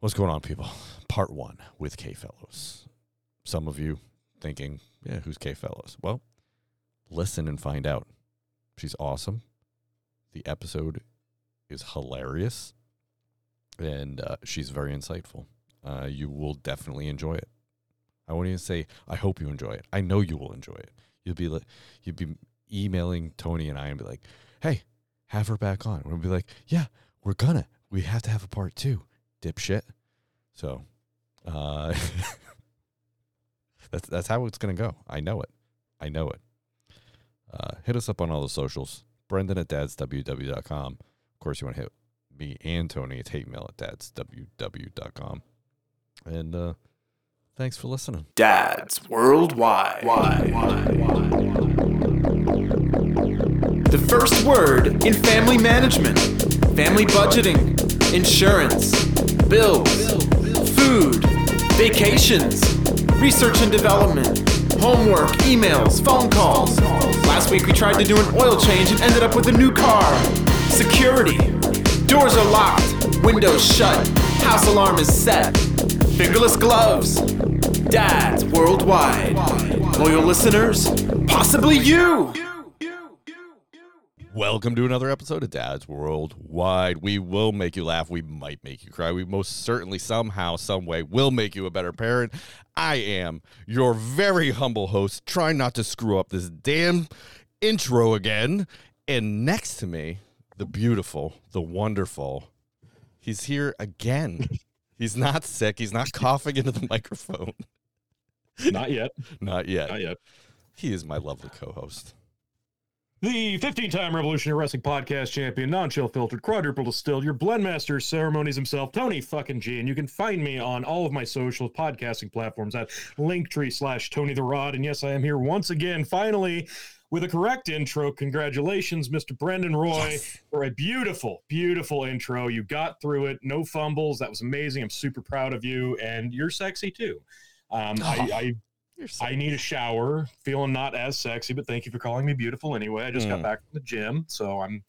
What's going on, people? Part one with Kay Fellowz. Some of you thinking, yeah, who's Kay Fellowz? Well, listen and find out. She's awesome. The episode is hilarious, and uh, she's very insightful. Uh, you will definitely enjoy it. I won't even say I hope you enjoy it. I know you will enjoy it. You'll be like, you'll be emailing Tony and I and be like, "Hey, have her back on." We'll be like, "Yeah, we're gonna. We have to have a part two, dipshit." So, uh, that's that's how it's gonna go. I know it. I know it. Uh, hit us up on all the socials. Brendan at dadsww.com. Of course, you want to hit me and Tony at hate mail at dadsww.com. And uh, thanks for listening. Dads Worldwide. The first word in family management, family budgeting, insurance, bills, food, vacations, research and development, homework, emails, phone calls. Last week we tried to do an oil change and ended up with a new car. Security. Doors are locked, windows shut, house alarm is set. Fingerless gloves. Dads worldwide. Loyal listeners, possibly you. Welcome to another episode of Dad's Worldwide. We will make you laugh. We might make you cry. We most certainly, somehow, some way, will make you a better parent. I am your very humble host, trying not to screw up this damn intro again. And next to me, the beautiful, the wonderful, he's here again. He's not sick. He's not coughing into the microphone. Not yet. Not yet. Not yet. He is my lovely co-host. The 15 time Revolutionary Wrestling Podcast champion, non chill filtered, quadruple distilled, your blend master ceremonies himself, Tony fucking G. And you can find me on all of my social podcasting platforms at linktree slash Tony the Rod. And yes, I am here once again, finally, with a correct intro. Congratulations, Mr. Brendan Roy, for a beautiful, beautiful intro. You got through it, no fumbles. That was amazing. I'm super proud of you, and you're sexy too. Um, I, I so I need a shower, feeling not as sexy, but thank you for calling me beautiful anyway. I just got Mm. back from the gym, so I'm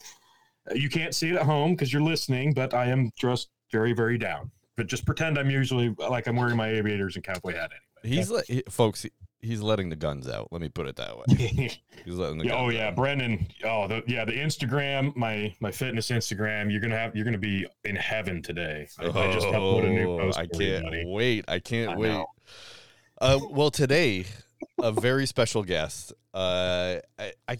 you can't see it at home because you're listening, but I am just very, very down. But just pretend I'm usually like I'm wearing my aviators and cowboy hat anyway. He's le- he, folks. He, he's letting the guns out. Let me put it that way. He's letting the Yeah, guns oh yeah, out. Brendan. Oh, the, yeah, the Instagram, my my fitness Instagram. You're gonna have you're gonna be in heaven today. I, I just uploaded a new Oh, post. I for can't buddy. wait. I can't I wait. Uh, well, today, a very special guest. Uh, I, I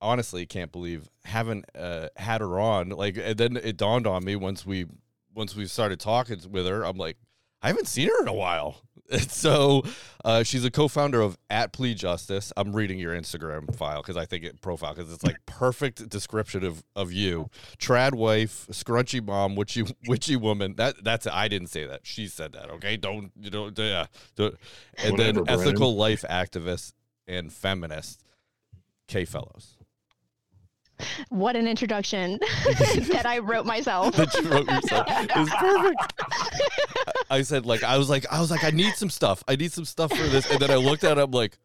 honestly can't believe haven't uh, had her on. Like, and then it dawned on me once we once we started talking with her. I'm like, I haven't seen her in a while. So, uh, she's a co-founder of At Plea Justice. I'm reading your Instagram file because I think it profile because it's like perfect description of of you. Trad wife, scrunchy mom, witchy witchy woman. That that's I didn't say that. She said that. Okay, don't you don't yeah. Don't, and Whatever, then ethical life activist and feminist. Kay Fellowz. What an introduction that I wrote myself. that you wrote yourself. Perfect. I I said like I was like I was like I need some stuff. I need some stuff for this, and then I looked at it. I'm like,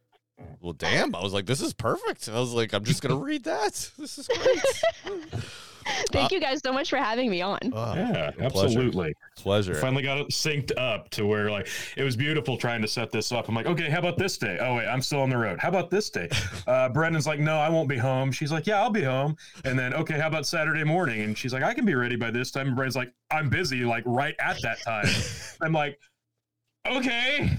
well, damn. I was like, this is perfect. I was like, I'm just gonna read that. This is great. Thank you guys so much for having me on. Oh, Yeah, absolutely. pleasure. finally got it synced up to where like it was beautiful trying to set this up. I'm like, okay, how about this day? Oh wait, I'm still on the road. How about this day? Uh, Brendan's like, no, I won't be home. She's like, yeah, I'll be home. And then okay, how about Saturday morning? And she's like, I can be ready by this time. And Brendan's like, I'm busy, like right at that time. I'm like, okay.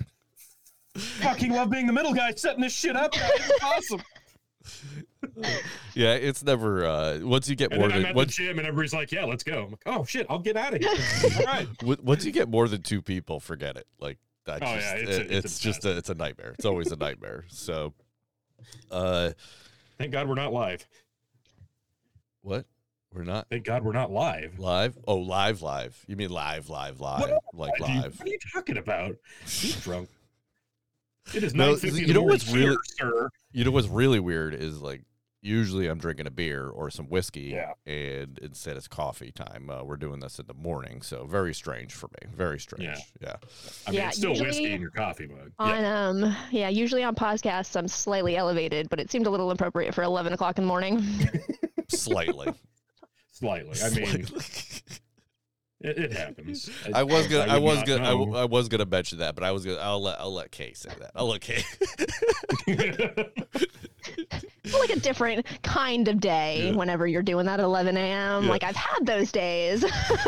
Fucking love being the middle guy setting this shit up. guys. It's awesome. Yeah, it's never. uh Once you get And more I'm than at once, the gym and everybody's like, yeah, let's go. I'm like, oh shit, I'll get out of here. All right. once you get more than two people, forget it. Like that. Oh, just, yeah, it's it's, a- it's it's a just a, it's a nightmare. It's always a nightmare. So, uh, Thank God we're not live. what? We're not Thank God we're not live. live. Oh, live, live. You mean live, live, live, like What you- live? What are you talking about? He's drunk. It is No, you know what's really- sir? You know what's really weird is like usually I'm drinking a beer or some whiskey, Yeah. and instead it's coffee time. Uh, we're doing this in the morning, so very strange for me. Very strange. Yeah. Yeah. I mean, Yeah, it's still usually- whiskey in your coffee mug. On um yeah, usually on podcasts I'm slightly elevated, but it seemed a little inappropriate for eleven o'clock in the morning. Slightly. Slightly. I mean, Slightly. It, it happens. I was gonna, I, would was gonna, I, know. was gonna mention that, but I was gonna, I'll let, I'll let Kay say that. I'll let Kay. It's like a different kind of day Yeah. whenever you're doing that at 11 a.m. Yeah. Like I've had those days.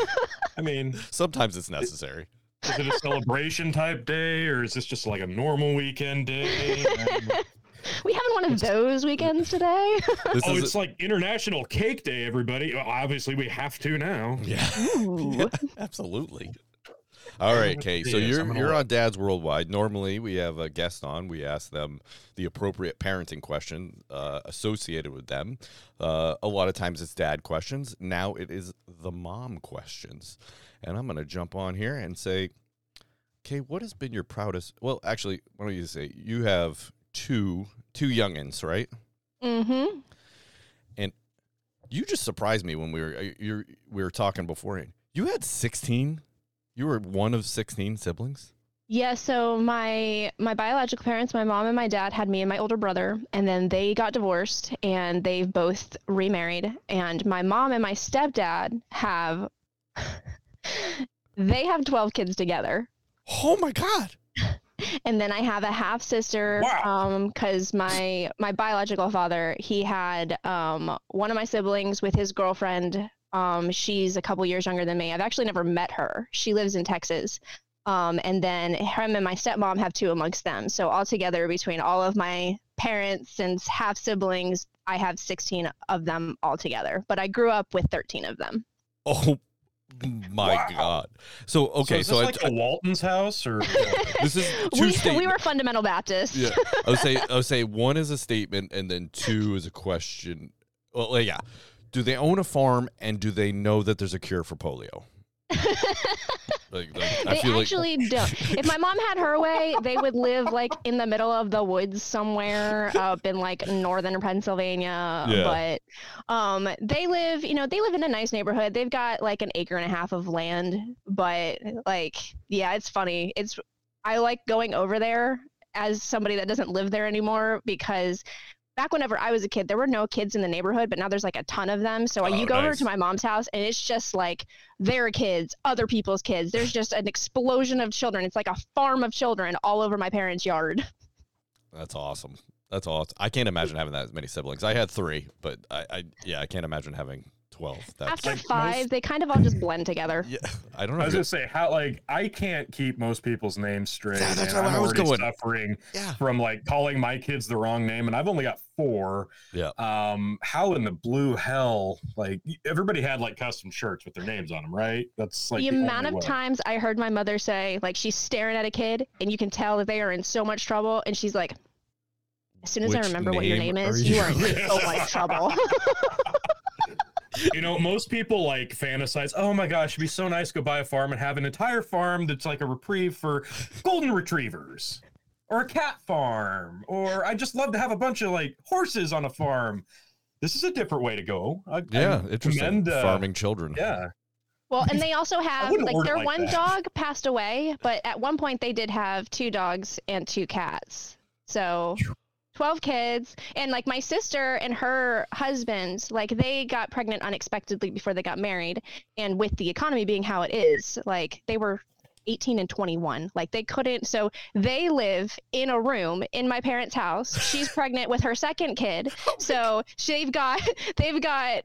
I mean, Sometimes it's necessary. is it a celebration type day, or is this just like a normal weekend day? we having one of those weekends today. This oh, is it's like International Cake Day, everybody. Well, obviously, we have to now. yeah, Ooh. absolutely. All right, Kay. So you're you're on Dad's Worldwide. Normally, we have a guest on. We ask them the appropriate parenting question uh, associated with them. Uh, a lot of times it's dad questions. Now it is the mom questions, and I'm going to jump on here and say, Kay, what has been your proudest? Well, actually, why don't you say you have two two youngins, right? mm-hmm. And you just surprised me when we were uh, you we were talking beforehand. You had 16. You were one of 16 siblings. Yeah, so my my biological parents, my mom and my dad had me and my older brother, and then they got divorced and they've both remarried. And my mom and my stepdad have they have 12 kids together. Oh my god. And then I have a half sister Wow. um cuz my my biological father, he had um one of my siblings with his girlfriend. Um she's a couple years younger than me. I've actually never met her. She lives in Texas. Um, and then him and my stepmom have two amongst them. So altogether, between all of my parents and half siblings, I have 16 of them altogether. But I grew up with 13 of them. Oh my Wow. god. So okay, so, so, is I, this like a Walton's house, or this is two We, statements. we were fundamental Baptists. yeah. I would say I would say one is a statement and then two is a question. Well, yeah. Do they own a farm and do they know that there's a cure for polio? Like, like, they feel like actually don't. If my mom had her way, they would live like in the middle of the woods somewhere up in like northern Pennsylvania. Yeah. But um, they live, you know, they live in a nice neighborhood. They've got like an acre and a half of land. But like, yeah, it's funny. It's I like going over there as somebody that doesn't live there anymore because back whenever I was a kid, there were no kids in the neighborhood, but now there's like a ton of them. So Oh, you go over to my mom's house and it's just like their kids, other people's kids. There's just an explosion of children. It's like a farm of children all over my parents' yard. that's awesome. That's awesome. I can't imagine having that many siblings. I had three, but I, I yeah, I can't imagine having twelve. That's After like five, most- they kind of all just blend together. yeah. I don't know. I was gonna say how like I can't keep most people's names straight. Yeah, that's and where I'm I was going. suffering yeah. from like calling my kids the wrong name, and I've only got four. Yeah. Um, how in the blue hell? Like everybody had like custom shirts with their names on them, right? That's like the the amount of way. times I heard my mother say, like, she's staring at a kid and you can tell that they are in so much trouble. And she's like, as soon as I remember what your name name are is, you you?" are in so much trouble. you know, most people like fantasize, oh my gosh, it'd be so nice to go buy a farm and have an entire farm that's like a reprieve for golden retrievers or a cat farm, or I just love to have a bunch of like horses on a farm. This is a different way to go. I, Yeah, I interesting. commend, uh, Farming children. Yeah. Well, and they also have like their like one that. dog passed away, but at one point they did have two dogs and two cats. So 12 kids and like my sister and her husband like they got pregnant unexpectedly before they got married and with the economy being how it is like they were 18 and 21 like they couldn't so they live in a room in my parents house. She's pregnant with her second kid oh so they've got they've got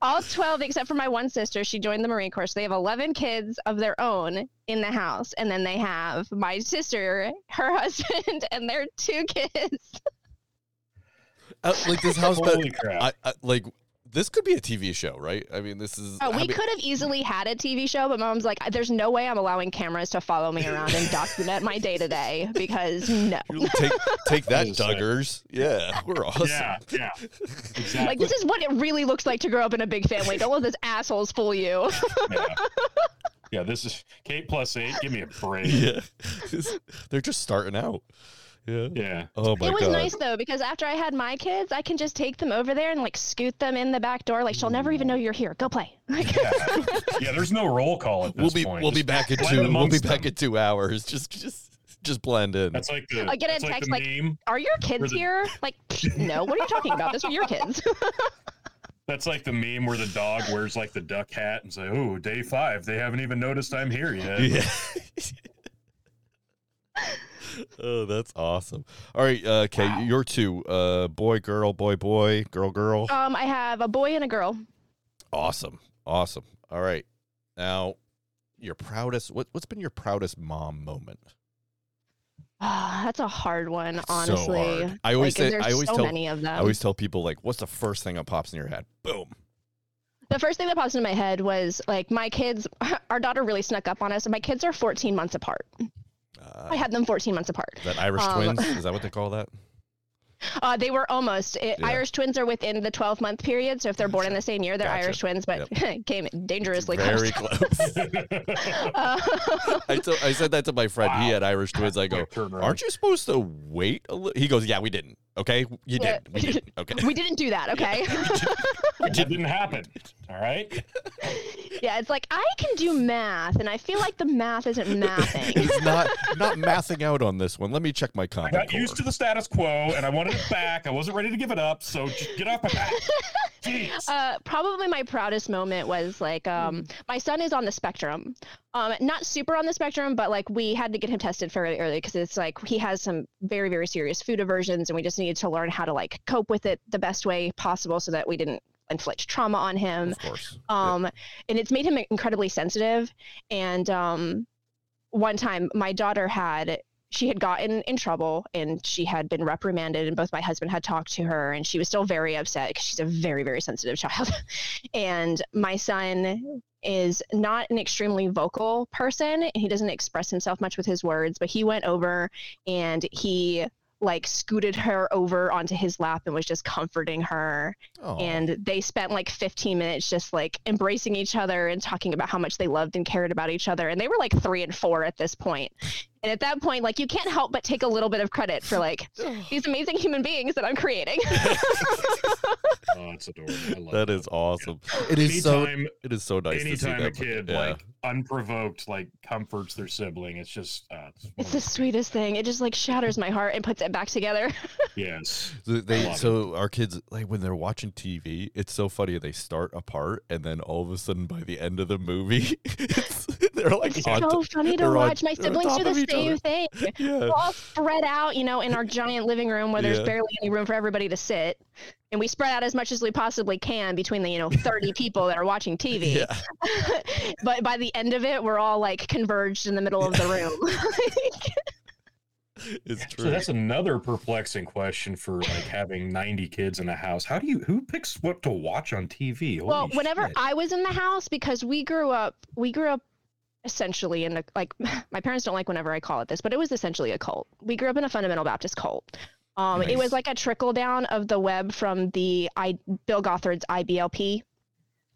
all 12 except for my one sister. She joined the marine corps. So they have 11 kids of their own in the house. And then they have my sister her husband and their two kids. Uh, like this house, but Holy crap. I, I like this could be a TV show, right? I mean, this is. oh, I we mean, could have easily had a tv show but mom's like there's no way i'm allowing cameras to follow me around and document my day to day because no take take that, Just saying. Duggars. Yeah, we're awesome. Yeah, yeah. Exactly. like this is what it really looks like to grow up in a big family don't let those assholes fool you yeah. yeah, this is Kate plus eight. Give me a break. Yeah, they're just starting out. Yeah. Yeah. Oh my god. it was god. nice though because after I had my kids, I can just take them over there and like scoot them in the back door. Like she'll never even know you're here. Go play. Like, Yeah. yeah, there's no roll call at this We'll be point. we'll be back in two. We'll be back them. in two hours. Just just just blend in. That's like the I get a that's like text like- are your kids the- here? Like, no. What are you talking about? This are your kids. That's like the meme where the dog wears like the duck hat and say, "Oh, day five. They haven't even noticed I'm here yet." Yeah. oh, that's awesome. All right, uh, okay, Wow. you're two. Uh, boy, girl, boy, boy, girl, girl. Um, I have a boy and a girl. Awesome, awesome. All right, now your proudest. What what's been your proudest mom moment? Ah, that's a hard one, So honestly. hard. I always like, say. I always so tell. many of them. I always tell people like, what's the first thing that pops in your head? Boom. The first thing that pops into my head was like my kids. Our daughter really snuck up on us, and my kids are 14 months apart. Uh, I had them 14 months apart. that Irish um, twins. Is that what they call that? Uh, they were almost. It, Yeah. Irish twins are within the 12 month period, so if they're born in the same year, they're Gotcha. Irish twins, but came dangerously Very close. close. Uh, I, said that to my friend. He had Irish twins. I go, aren't you supposed to wait a little? He goes, yeah, we didn't. Okay, you Yeah. did. We did. Okay. we didn't do that, okay? It didn't happen. All right. yeah, it's like I can do math, and I feel like the math isn't mathing. He's not not mathing out on this one. Let me check my comment. I comment. got used to the status quo and I wanted it back. I wasn't ready to give it up. So just get off my back. Uh, probably my proudest moment was like um, my son is on the spectrum. Um, not super on the spectrum, but like we had to get him tested fairly early because it's like he has some very very serious food aversions, and we just needed to learn how to like cope with it the best way possible so that we didn't inflict trauma on him. Of course. Um, and it's made him incredibly sensitive. And um, one time, my daughter had she had gotten in trouble and she had been reprimanded, and both my husband had talked to her, and she was still very upset because she's a very very sensitive child. and my son is not an extremely vocal person. And he doesn't express himself much with his words but he went over and he like scooted her over onto his lap and was just comforting her. Oh, and they spent like 15 minutes just like embracing each other and talking about how much they loved and cared about each other. And they were like three and four at this point and at that point like you can't help but take a little bit of credit for like these amazing human beings that i'm creating Oh, it's adorable. I love that is awesome. It is so. It is so nice to see anytime that. a kid yeah. like unprovoked like comforts their sibling, it's just uh, it's it's the sweetest thing it just like shatters my heart and puts it back together yes. So they love it. so our kids like when they're watching TV, it's so funny. They start apart and then all of a sudden by the end of the movie, it's, they're like it's on so t- funny to they're on- watch my siblings do the same other. thing Yeah. we're all spread out, you know, in our giant living room where there's Yeah. barely any room for everybody to sit. And we spread out as much as we possibly can between the, you know, 30 people that are watching TV. Yeah. but by the end of it, we're all like converged in the middle of the room. It's true. So that's another perplexing question for like having 90 kids in a house. How do you who picks what to watch on TV? well, whenever shit. I was in the house, because we grew up, we grew up essentially in a, like, my parents don't like whenever I call it this, but it was essentially a cult. We grew up in a fundamental Baptist cult. Um, It was like a trickle down of the web from the I, Bill Gothard's IBLP.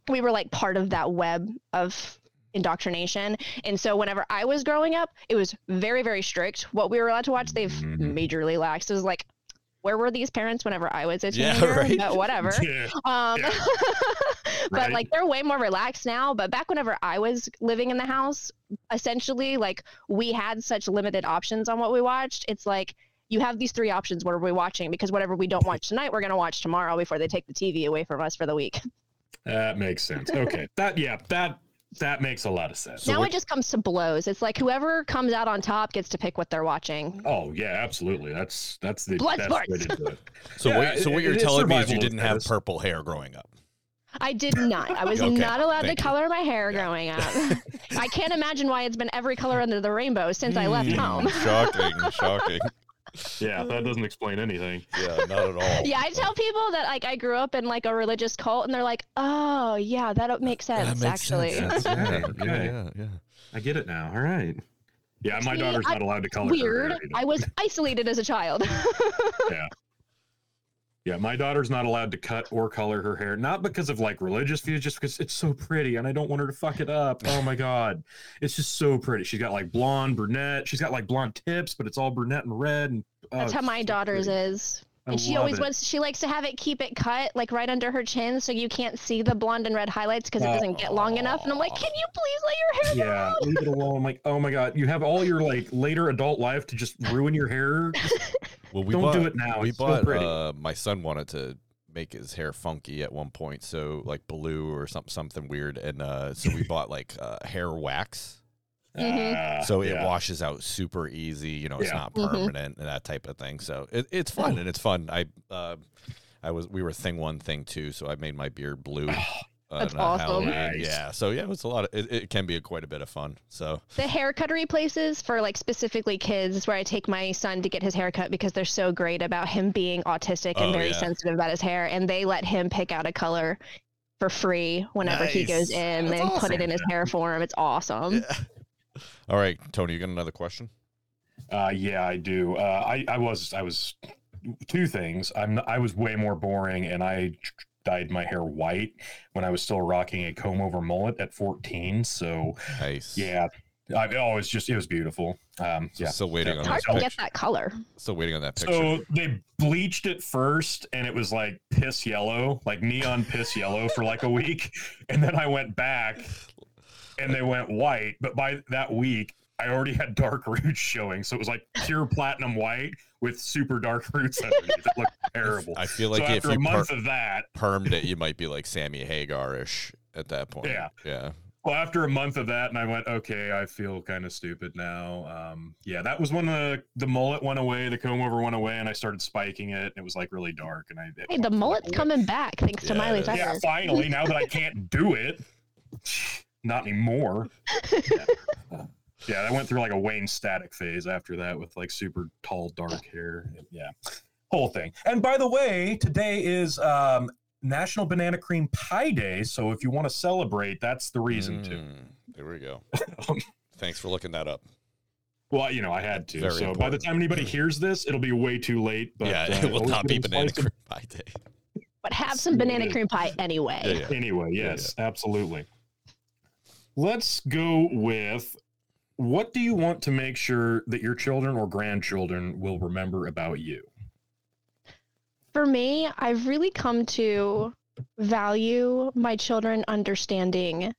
We were like part of that web of indoctrination. And so whenever I was growing up, it was very, very strict. What we were allowed to watch, they've Mhm. majorly laxed. It was like, where were these parents whenever I was a Yeah, teenager? right. But whatever. Yeah. Um, Yeah. but Right. like they're way more relaxed now. But back whenever I was living in the house, essentially, like we had such limited options on what we watched. It's like you have these three options. What are we watching? Because whatever we don't watch tonight, we're gonna watch tomorrow before they take the TV away from us for the week. That makes sense. Okay. That yeah, that that makes a lot of sense. Now what- it just comes to blows. It's like whoever comes out on top gets to pick what they're watching. Oh yeah, absolutely. That's that's the Blood best sports. way to do it. so Yeah, what, so what it- you're it is telling me is you didn't have purple hair growing up. I did not. I was Okay, not allowed to thank you. color my hair Yeah. growing up. I can't imagine why it's been every color under the rainbow since I left Hmm, home. Shocking, shocking. Yeah, that doesn't explain anything. Yeah, not at all. Yeah, I tell people that like I grew up in like a religious cult, and they're like, "Oh, yeah, that makes sense." That makes actually, sense. Yeah, Yeah, yeah, okay. yeah, yeah. I get it now. All right. Yeah, my See, daughter's I- not allowed to color. her weird. either. I was isolated as a child. Yeah, my daughter's not allowed to cut or color her hair, not because of like religious views, just because it's so pretty and I don't want her to fuck it up. Oh my god, it's just so pretty. She's got like blonde, brunette. She's got like blonde tips, but it's all brunette and red. And oh, That's how my so daughter's pretty. is. I And she always it. wants. She likes to have it keep it cut like right under her chin, so you can't see the blonde and red highlights because it doesn't get long enough. And I'm like, can you please let your hair Yeah, down? leave it alone. I'm like, oh my god, you have all your like later adult life to just ruin your hair. Well, we Don't bought, do it now. We It's so bought. pretty. uh, my son wanted to make his hair funky at one point, so like blue or something something weird, and uh, so we bought like uh, hair wax. Mhm. Ah, So it yeah. washes out super easy. You know, it's Yeah. not Mhm. permanent and that type of thing. So it, it's fun and it's fun. I uh, I was we were thing one thing two, so I made my beard blue. Uh, That's awesome. Nice. Yeah. So yeah, it was a lot of it, it can be a, quite a bit of fun. So The haircuttery places for like specifically kids is where I take my son to get his haircut because they're so great about him being autistic and Oh, very yeah. sensitive about his hair. And they let him pick out a color for free whenever he goes in That's and put it in his hair for him. It's awesome. yeah. All right, Tony, you got another question? Uh, yeah, I do. Uh, I I was I was two things. I'm I was way more boring, and I dyed my hair white when I was still rocking a comb over mullet at 14. So Nice. yeah, I, oh, it was just it was beautiful. Um, So yeah. Still waiting Yeah. on hard that to picture. get that color. Still waiting on that picture. So they bleached it first, and it was like piss yellow, like neon piss yellow for like a week, and then I went back, and they went white. But by that week, I already had dark roots showing, so it was like pure platinum white with super dark roots underneath. It looked terrible. I feel like so if after you a per- of that, permed it, you might be like Sammy Hagar-ish at that point. Yeah. Yeah. well, after a month of that, and I went, okay, I feel kind of stupid now. Um, yeah, that was when the the mullet went away, the comb over went away, and I started spiking it. And it was like really dark, and I it Hey, the mullet's coming back thanks to Yeah, Miley it is. Cyrus. Yeah, finally, now that I can't do it, not anymore. Yeah. yeah, I went through like a Wayne static phase after that with like super tall, dark hair. Yeah, whole thing. And by the way, today is um, National Banana Cream Pie Day. So if you want to celebrate, that's the reason to. Mm, There we go. Thanks for looking that up. Well, you know, I had to. Very so by the time anybody hears this, it'll be way too late. But yeah, uh, it will not be banana cream pie day. But have some banana cream pie anyway. Yeah, yeah. Anyway, Yeah, yes, absolutely. Let's go with what do you want to make sure that your children or grandchildren will remember about you? For me, I've really come to value my children understanding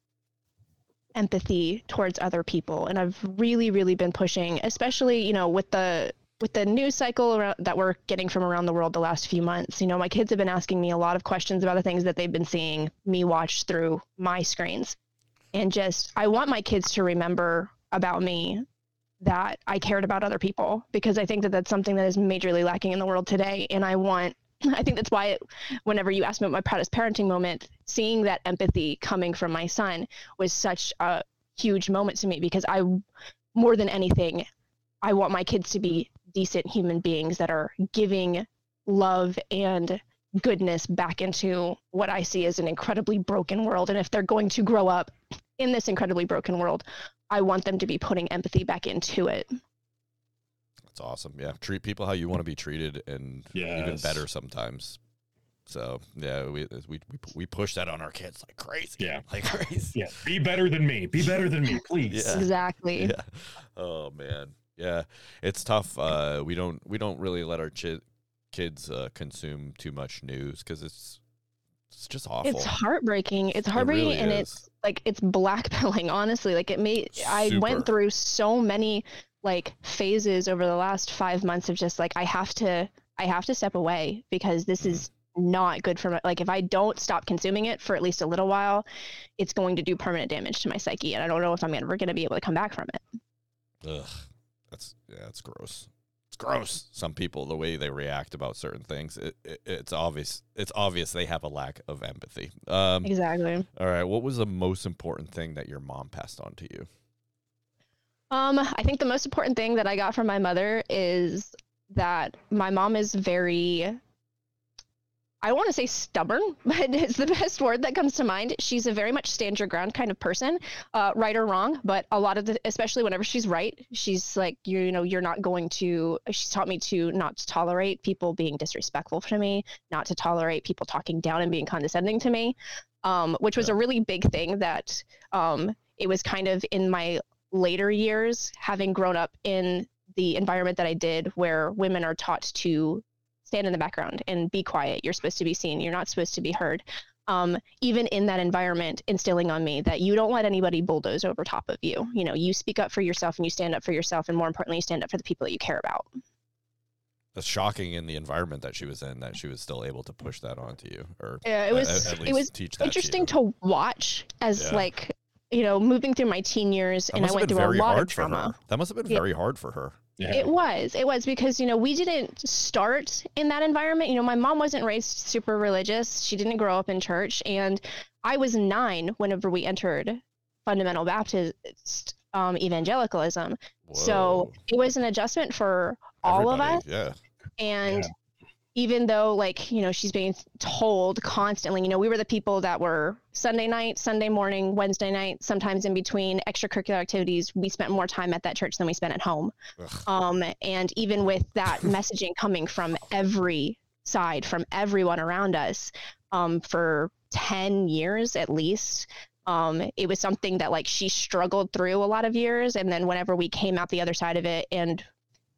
empathy towards other people and I've really really been pushing especially, you know, with the with the news cycle around, that we're getting from around the world the last few months. You know, my kids have been asking me a lot of questions about the things that they've been seeing me watch through my screens. And just I want my kids to remember about me that I cared about other people because I think that that's something that is majorly lacking in the world today. And I want, I think that's why, it, whenever you ask me about my proudest parenting moment, seeing that empathy coming from my son was such a huge moment to me because I, more than anything, I want my kids to be decent human beings that are giving love and goodness back into what I see as an incredibly broken world. And if they're going to grow up in this incredibly broken world, I want them to be putting empathy back into it. That's awesome. Yeah. Treat people how you want to be treated and even better sometimes. So yeah, we we we, we push that on our kids like crazy. Yeah. Like crazy. Yeah, be better than me. Be better than me, please. Yeah. Exactly. Yeah. Oh man. Yeah. It's tough. Uh, we don't we don't really let our chi- kids uh, consume too much news because it's it's just awful. It's heartbreaking. It's heartbreaking really and is. it's like it's blackpilling, honestly. Like it made I went through so many like phases over the last 5 months of just like I have to I have to step away because this mm-hmm. is not good for my like if I don't stop consuming it for at least a little while, it's going to do permanent damage to my psyche and I don't know if I'm ever going to be able to come back from it. Ugh. That's yeah, that's gross. It's gross. Some people the way they react about certain things, it, it, it's obvious. It's obvious they have a lack of empathy. Um, Exactly. all right, what was the most important thing that your mom passed on to you? Um, I think the most important thing that I got from my mother is that my mom is very I want to say stubborn, but it's the best word that comes to mind. She's a very much stand your ground kind of person, uh, right or wrong. But a lot of the, especially whenever she's right, she's like, you, you know, you're not going to. She's taught me to not to tolerate people being disrespectful to me, not to tolerate people talking down and being condescending to me, um, which was Yeah. a really big thing that um, it was kind of in my later years, having grown up in the environment that I did, where women are taught to stand in the background and be quiet. You're supposed to be seen. You're not supposed to be heard. Um, even in that environment, instilling on me that you don't let anybody bulldoze over top of you. You know, you speak up for yourself and you stand up for yourself, and more importantly, you stand up for the people that you care about. that's shocking in the environment that she was in that she was still able to push that onto you or Yeah, it was at, at it was teach that interesting to, to watch as Yeah. like you know moving through my teen years That and I went through a lot of trauma. her. That must have been Yeah. very hard for her. Yeah. It was. It was because, you know, we didn't start in that environment. You know, my mom wasn't raised super religious. She didn't grow up in church. And I was nine whenever we entered fundamental Baptist um, evangelicalism. So it was an adjustment for all of us. Yeah. And even though, like, you know, she's being told constantly, you know, we were the people that were Sunday night, Sunday morning, Wednesday night, sometimes in between extracurricular activities, we spent more time at that church than we spent at home. Um, and even with that messaging coming from every side, from everyone around us, um, for 10 years at least, um, it was something that like she struggled through a lot of years. And then whenever we came out the other side of it and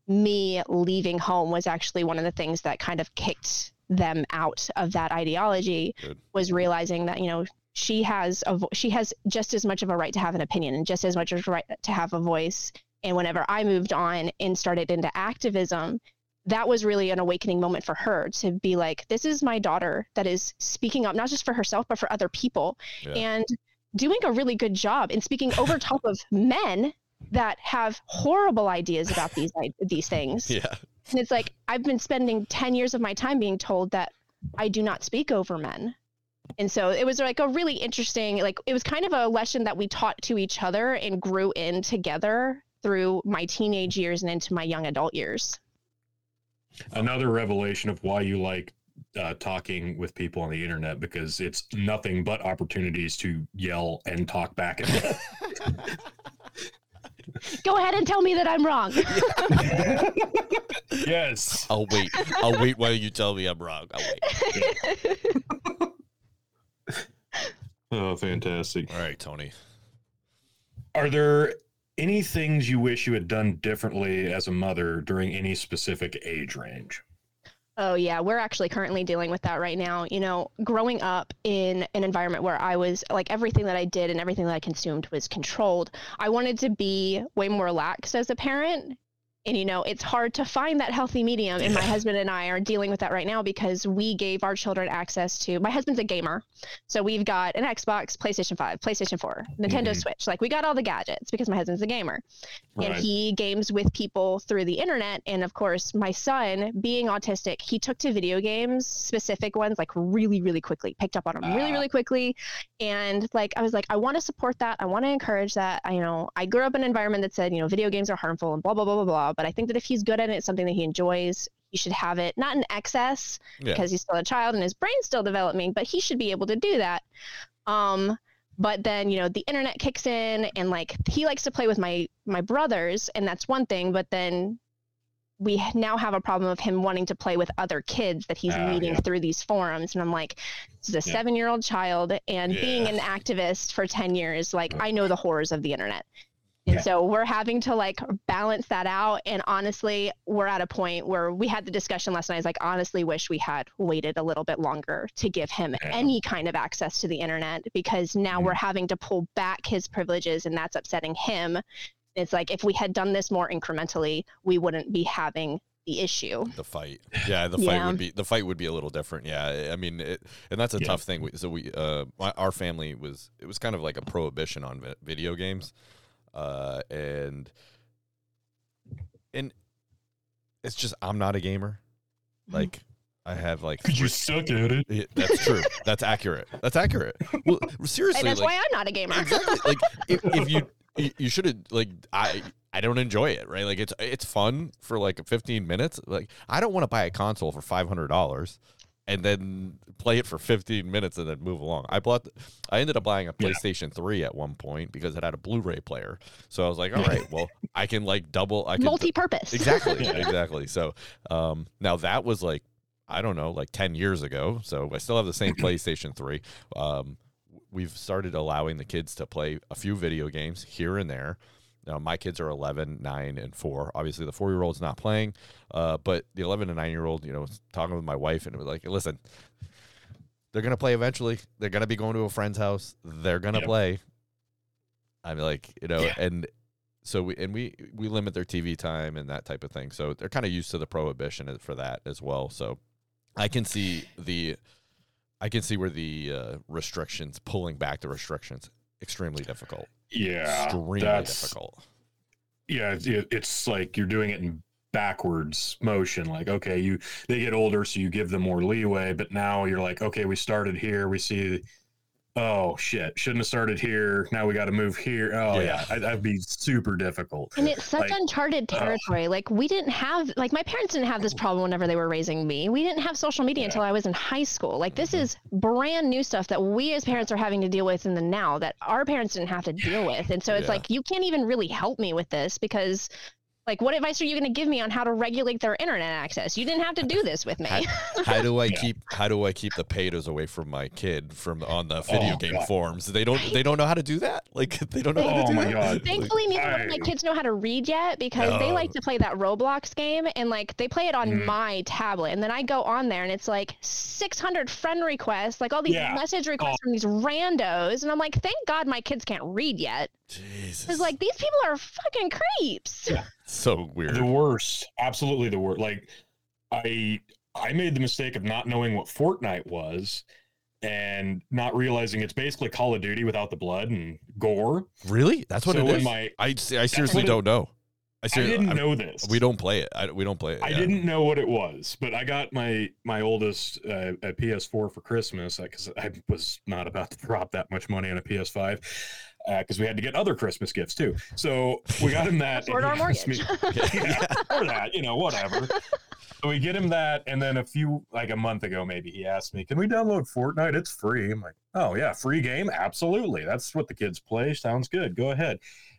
me leaving home was actually one of the things that kind of kicked them out of that ideology Good. was realizing that you know she has a vo- she has just as much of a right to have an opinion and just as much of a right to have a voice and whenever i moved on and started into activism that was really an awakening moment for her to be like this is my daughter that is speaking up not just for herself but for other people Yeah. and doing a really good job and speaking over top of men that have horrible ideas about these these things Yeah. and it's like I've been spending 10 years of my time being told that I do not speak over men. And so it was like a really interesting, like it was kind of a lesson that we taught to each other and grew in together through my teenage years and into my young adult years. Another revelation of why you like uh, talking with people on the internet because it's nothing but opportunities to yell and talk back at them. Go ahead and tell me that I'm wrong. yes. I'll wait. I'll wait while you tell me I'm wrong. I'll wait. Oh, fantastic. All right, Tony. Are there any things you wish you had done differently as a mother during any specific age range? Oh yeah, we're actually currently dealing with that right now. You know, growing up in an environment where I was like everything that I did and everything that I consumed was controlled. I wanted to be way more lax as a parent. And you know, it's hard to find that healthy medium and my husband and I are dealing with that right now because we gave our children access to my husband's a gamer. So we've got an Xbox, PlayStation 5, PlayStation 4, Nintendo Mhm. Switch. Like we got all the gadgets because my husband's a gamer and he games with people through the internet and of course my son being autistic he took to video games specific ones like really really quickly picked up on them really Ah. really quickly and like i was like i want to support that i want to encourage that I, you know i grew up in an environment that said you know video games are harmful and blah blah blah blah blah but i think that if he's good at it it's something that he enjoys he should have it not in excess Yeah. because he's still a child and his brain's still developing, but he should be able to do that. Um, but then you know the internet kicks in, and like he likes to play with my my brothers, and that's one thing. But then we now have a problem of him wanting to play with other kids that he's Ah, meeting yeah. through these forums, and I'm like, this is a Yeah. seven year old child, and being an activist for ten years, like I know the horrors of the internet. And Yeah. so we're having to like balance that out. And honestly, we're at a point where we had the discussion last night. I was like, honestly, wish we had waited a little bit longer to give him Yeah. any kind of access to the internet because now Mhm. we're having to pull back his privileges and that's upsetting him. It's like if we had done this more incrementally, we wouldn't be having the issue. the fight. Yeah, the fight Yeah. would be the fight would be a little different. Yeah, I mean, it, and that's a Yeah. tough thing. So we, uh, our family was it was kind of like a prohibition on video games, uh, and and it's just I'm not a gamer. Like I have like Because you three- suck at it. Yeah, that's true. That's accurate. That's accurate. Well, seriously, And that's like, why I'm not a gamer. exactly. Like if, if you you, you should have like I I don't enjoy it, right? Like it's it's fun for like 15 minutes. Like I don't want to buy a console for five hundred dollars and then play it for 15 minutes and then move along. I bought I ended up buying a Yeah. PlayStation 3 at one point because it had a Blu-ray player. So I was like, all right, well, I can like double I can Multi-purpose. Exactly, Yeah. exactly. So um now that was like I don't know, like 10 years ago. So I still have the same PlayStation 3. Um, we've started allowing the kids to play a few video games here and there. Now, my kids are 11, 9, and 4. Obviously, the four year old's not playing, uh, but the 11 and 9 year old, you know, was talking with my wife and it was like, listen, they're going to play eventually. They're going to be going to a friend's house. They're going to Yep. play. I'm like, you know, Yeah. and so we and we we limit their TV time and that type of thing. So they're kind of used to the prohibition for that as well. So I can see the I can see where the uh, restrictions pulling back the restrictions extremely difficult. Yeah, extremely that's difficult. yeah. It, it's like you're doing it in backwards motion. Like, okay, you they get older, so you give them more leeway, but now you're like, okay, we started here, we see. Oh shit! Shouldn't have started here. Now we got to move here. Oh Yeah. yeah, I, that'd be super difficult. And it's such Like, uncharted ugh. territory. Like we didn't have like my parents didn't have this problem whenever they were raising me. We didn't have social media Yeah. until I was in high school. Like this Mhm. is brand new stuff that we as parents are having to deal with in the now that our parents didn't have to deal with. And so it's Yeah. like you can't even really help me with this because like what advice are you going to give me on how to regulate their internet access? You didn't have to do this with me. How, how do I Yeah. keep how do I keep the pedos away from my kid from on the video Oh, game God. forums? They don't they don't know how to do that. Like they don't know how to Oh do my that. God. Thankfully, neither one of my kids know how to read yet because they like Oh. to play that Roblox game and like they play it on Mhm. my tablet. And then I go on there and it's like 600 friend requests, like all these Yeah. message requests Oh. from these randos. And I'm like, thank God my kids can't read yet. Jesus, Because like these people are fucking creeps. Yeah. So weird. The worst, absolutely the worst. Like I I made the mistake of not knowing what Fortnite was and not realizing it's basically Call of Duty without the blood and gore. Really? That's what so it is. my I, I seriously don't know. I, I didn't I- know this. We don't play it. I, we don't play it. I yeah. didn't know what it was, but I got my my oldest uh, a PS4 for Christmas because I was not about to drop that much money on a PS5 because we had to get other Christmas gifts too. So we got him that. Afford our asked me- yeah, or that, you know, whatever. So we get him that, and then a few like a month ago, maybe he asked me, "Can we download Fortnite? It's free." I'm like, "Oh yeah, free game, absolutely. That's what the kids play. Sounds good. Go ahead."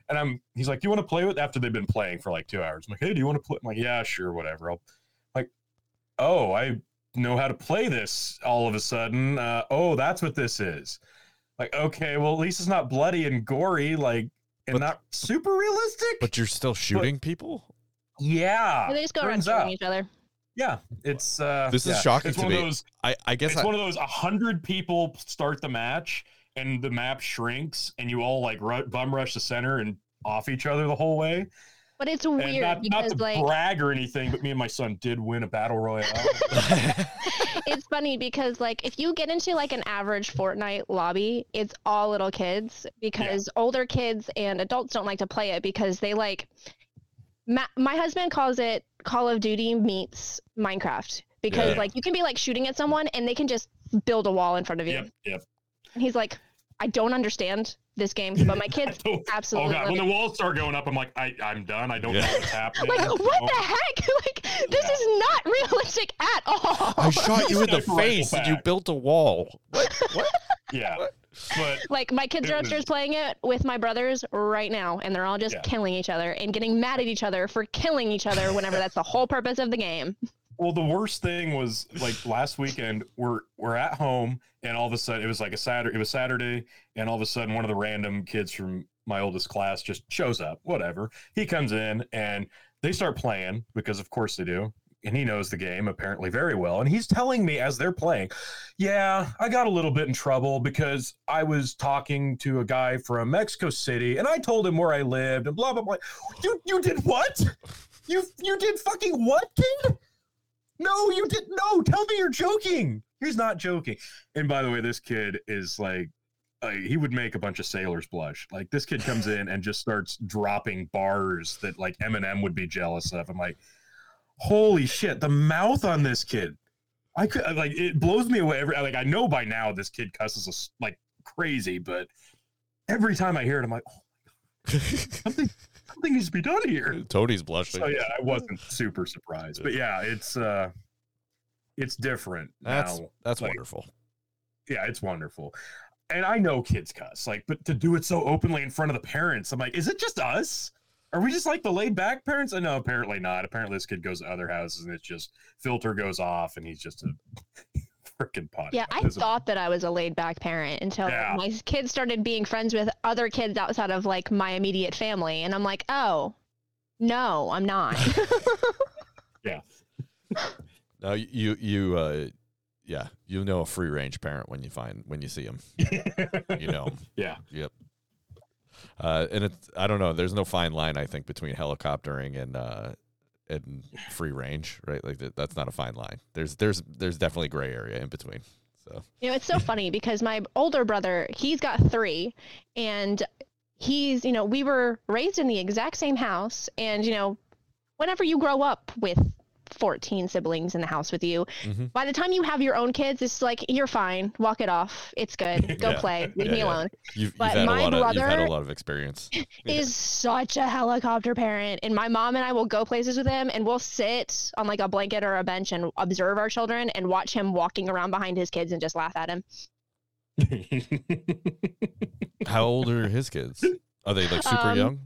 And I'm, he's like, "Do you want to play with?" After they've been playing for like two hours, I'm like, "Hey, do you want to play?" I'm like, "Yeah, sure, whatever." I'll like, "Oh, I know how to play this." All of a sudden, uh, oh, that's what this is. Like, okay, well, at least it's not bloody and gory, like, and But- not super realistic. But you're still shooting people. yeah, they just go around turns killing each other. Yeah, it's uh This is yeah. shocking It's to one me. of those I, I guess it's I, one of those a hundred people start the match and the map shrinks and you all like ru- bum rush the center and off each other the whole way. But it's And weird not, not because to like brag or anything, but me and my son did win a battle royale. it's funny because like if you get into like an average Fortnite lobby, it's all little kids because older kids and adults don't like to play it because they like ma- my husband calls it Call of Duty meets Minecraft because Yeah. like you can be like shooting at someone and they can just build a wall in front of you. yep, yep. And he's like, I don't understand this game, but my kids oh, absolutely. Oh absolutely god, when it. the walls start going up, I'm like, I, I'm done. I don't Yeah. know what's happening. like what the heck? like this Yeah. is not realistic at all. I shot you in the face and you back. built a wall. What? What? Yeah, but Like my kids It are was- upstairs playing it with my brothers right now, and they're all just Yeah. killing each other and getting mad at each other for killing each other whenever that's the whole purpose of the game. Well, the worst thing was like last weekend. We're we're at home, and all of a sudden it was like a Saturday. It was Saturday, and all of a sudden one of the random kids from my oldest class just shows up. Whatever. He comes in, and they start playing because of course they do. And he knows the game apparently very well. And he's telling me as they're playing, yeah, I got a little bit in trouble because I was talking to a guy from Mexico City, and I told him where I lived, and blah blah blah. You you did what? You you did fucking what, kid? No, you did no. Tell me you're joking. He's not joking. And by the way, this kid is like, uh, he would make a bunch of sailors blush. Like this kid comes in and just starts dropping bars that like Eminem would be jealous of. I'm like, holy shit, the mouth on this kid. I could like it blows me away. Every like I know by now this kid cusses us like crazy, but every time I hear it, I'm like, oh, something something needs to be done here. Tony's blushing. So yeah, I wasn't super surprised, but yeah, it's uh, it's different That's now. that's like- wonderful. Yeah, it's wonderful, and I know kids cuss, like, but to do it so openly in front of the parents, I'm like, is it just us? Are we just like the laid back parents? I know, apparently not. Apparently, this kid goes to other houses and it's just filter goes off, and he's just a freaking pot. Yeah, I thought that I was a laid back parent until Yeah. my kids started being friends with other kids outside of like my immediate family. And I'm like, oh, no, I'm not. Yeah. no, you you uh, yeah, you know a free range parent when you find when you see him. You know 'em. yeah. Yep. Uh, and it's I don't know. There's no fine line I think between helicoptering and uh, and free range, right? Like that, that's not a fine line. There's there's there's definitely gray area in between. So You know, it's so funny because my older brother, he's got three, and he's, you know, we were raised in the exact same house. And, you know, whenever you grow up with 14 siblings in the house with you, Mhm. by the time you have your own kids, it's like, you're fine, walk it off. It's good. Go Yeah. play, leave Yeah, me yeah. alone. you've, But you've had my lot of you've had a brother lot of experience. Yeah. Is such a helicopter parent. And my mom and I will go places with him and we'll sit on like a blanket or a bench and observe our children and watch him walking around behind his kids and just laugh at him. How old are his kids? Are they like super Um, young?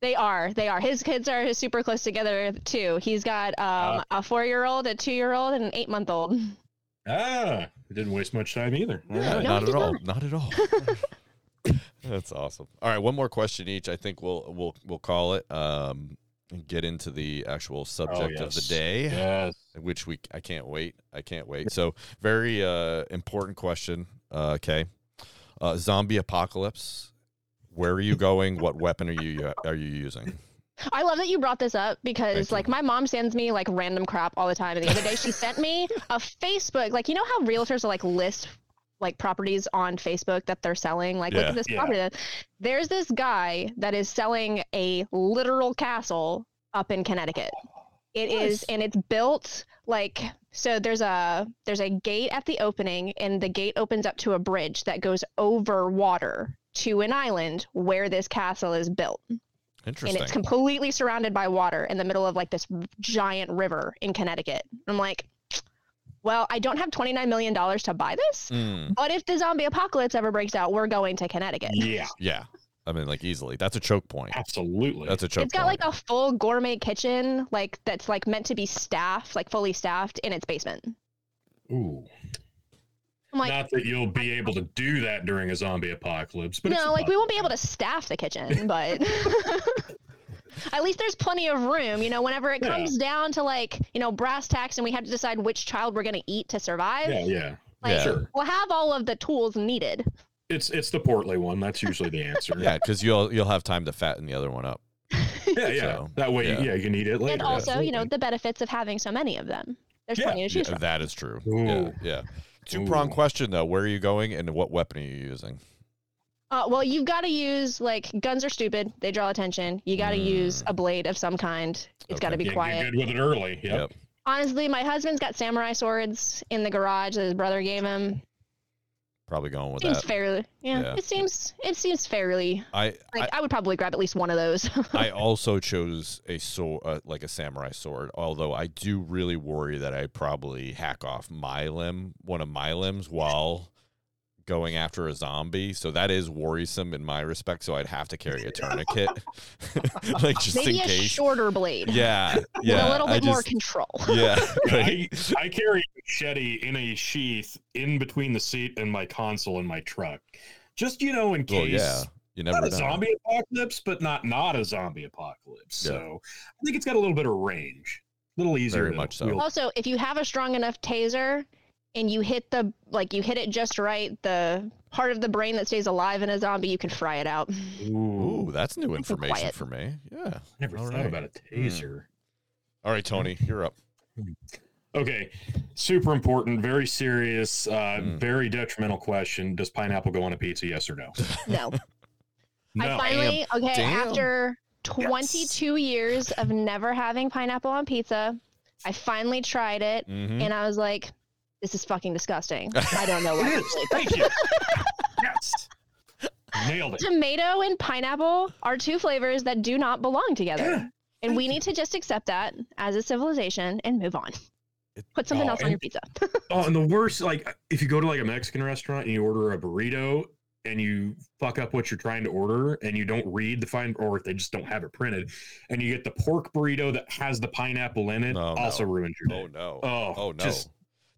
They are. They are. His kids are super close together too. He's got um, a four-year-old, a two-year-old, and an eight-month-old. ah, it didn't waste much time either. All Yeah, right. No, not he at all. Not at all. That's awesome. All right, one more question each. I think we'll we'll we'll call it. Um, and get into the actual subject of the Oh, day. Yes. which we I can't wait. I can't wait. So very uh important question. Uh, okay, uh, zombie apocalypse. Where are you going? What weapon are you uh, are you using? I love that you brought this up because Thank like my mom sends me like random crap all the time. And the other day she sent me a Facebook, like you know how realtors are like list like properties on Facebook that they're selling. Like look at this Yeah. property. that- There's this guy that is selling a literal castle up in Connecticut. It is, Nice. and it's built like so. There's a there's a gate at the opening, and the gate opens up to a bridge that goes over water to an island where this castle is built and it's completely surrounded by water in the middle of like this giant river in Connecticut. I'm like, well, I don't have 29 million dollars to buy this, Mm, but if the zombie apocalypse ever breaks out, we're going to Connecticut. Yeah, yeah, I mean like easily. That's a choke point. absolutely. That's a choke It's got point. like a full gourmet kitchen, like that's like meant to be staffed, like fully staffed in its basement. Ooh. I'm like, Not that you'll be able to do that during a zombie apocalypse, but no, a like we won't be able to staff the kitchen, but at least there's plenty of room. You know, whenever it Yeah. comes down to like, you know, brass tacks and we have to decide which child we're going to eat to survive, Yeah, yeah. like, Yeah. Sure. we'll have all of the tools needed. It's it's the portly one. That's usually the answer. yeah, because you'll you'll have time to fatten the other one up. yeah, yeah. So, that way, yeah. yeah. you can eat it later. and also, you know, the benefits of having so many of them. There's Yeah. plenty to choose Yeah, from. that is true. Ooh. Yeah, yeah. Two prong question though. Where are you going and what weapon are you using? Uh, well, you've got to use like guns are stupid. They draw attention. You got to use a blade of some kind. It's got to be Get- quiet. Get good with it early. Yep. Honestly, my husband's got samurai swords in the garage that his brother gave him. Probably going with Seems that. fairly, yeah, Yeah. It seems it seems fairly I, like I, would probably grab at least one of those. I also chose a sword, uh, like a samurai sword. Although I do really worry that I probably hack off my limb, one of my limbs, while going after a zombie. So that is worrisome in my respect. So I'd have to carry a tourniquet, like just Maybe in a case. shorter blade. yeah, with yeah. a little I bit more control. Yeah, Yeah, right? I, I carry a machete in a sheath in between the seat and my console in my truck. Just, you know, in Well, case. yeah. You never Not a zombie apocalypse, but not not a zombie apocalypse. Yeah. So I think it's got a little bit of range. A little easier. Very to much so. wield. Also, if you have a strong enough taser and you hit the like you hit it just right, the part of the brain that stays alive in a zombie, you can fry it out. Ooh, Ooh, that's new information quiet. for me. Yeah. never all thought right. about a taser. All right, Tony, you're up. Okay, super important, very serious, uh, Mm. very detrimental question. Does pineapple go on a pizza? Yes or no? No. No. I finally okay Damn. after 22 years of never having pineapple on pizza, I finally tried it Mhm. and I was like, this is fucking disgusting. I don't know what It to is. Thank you. yes. Nailed it. Tomato and pineapple are two flavors that do not belong together. Yeah, and thank we you. need to just accept that as a civilization and move on. Put something Oh, else on and- your pizza. Oh, and the worst, like if you go to like a Mexican restaurant and you order a burrito and you fuck up what you're trying to order and you don't read the fine or if they just don't have it printed and you get the pork burrito that has the pineapple in it, No, no. also ruins your oh, day. Oh no. Oh, Oh no. just-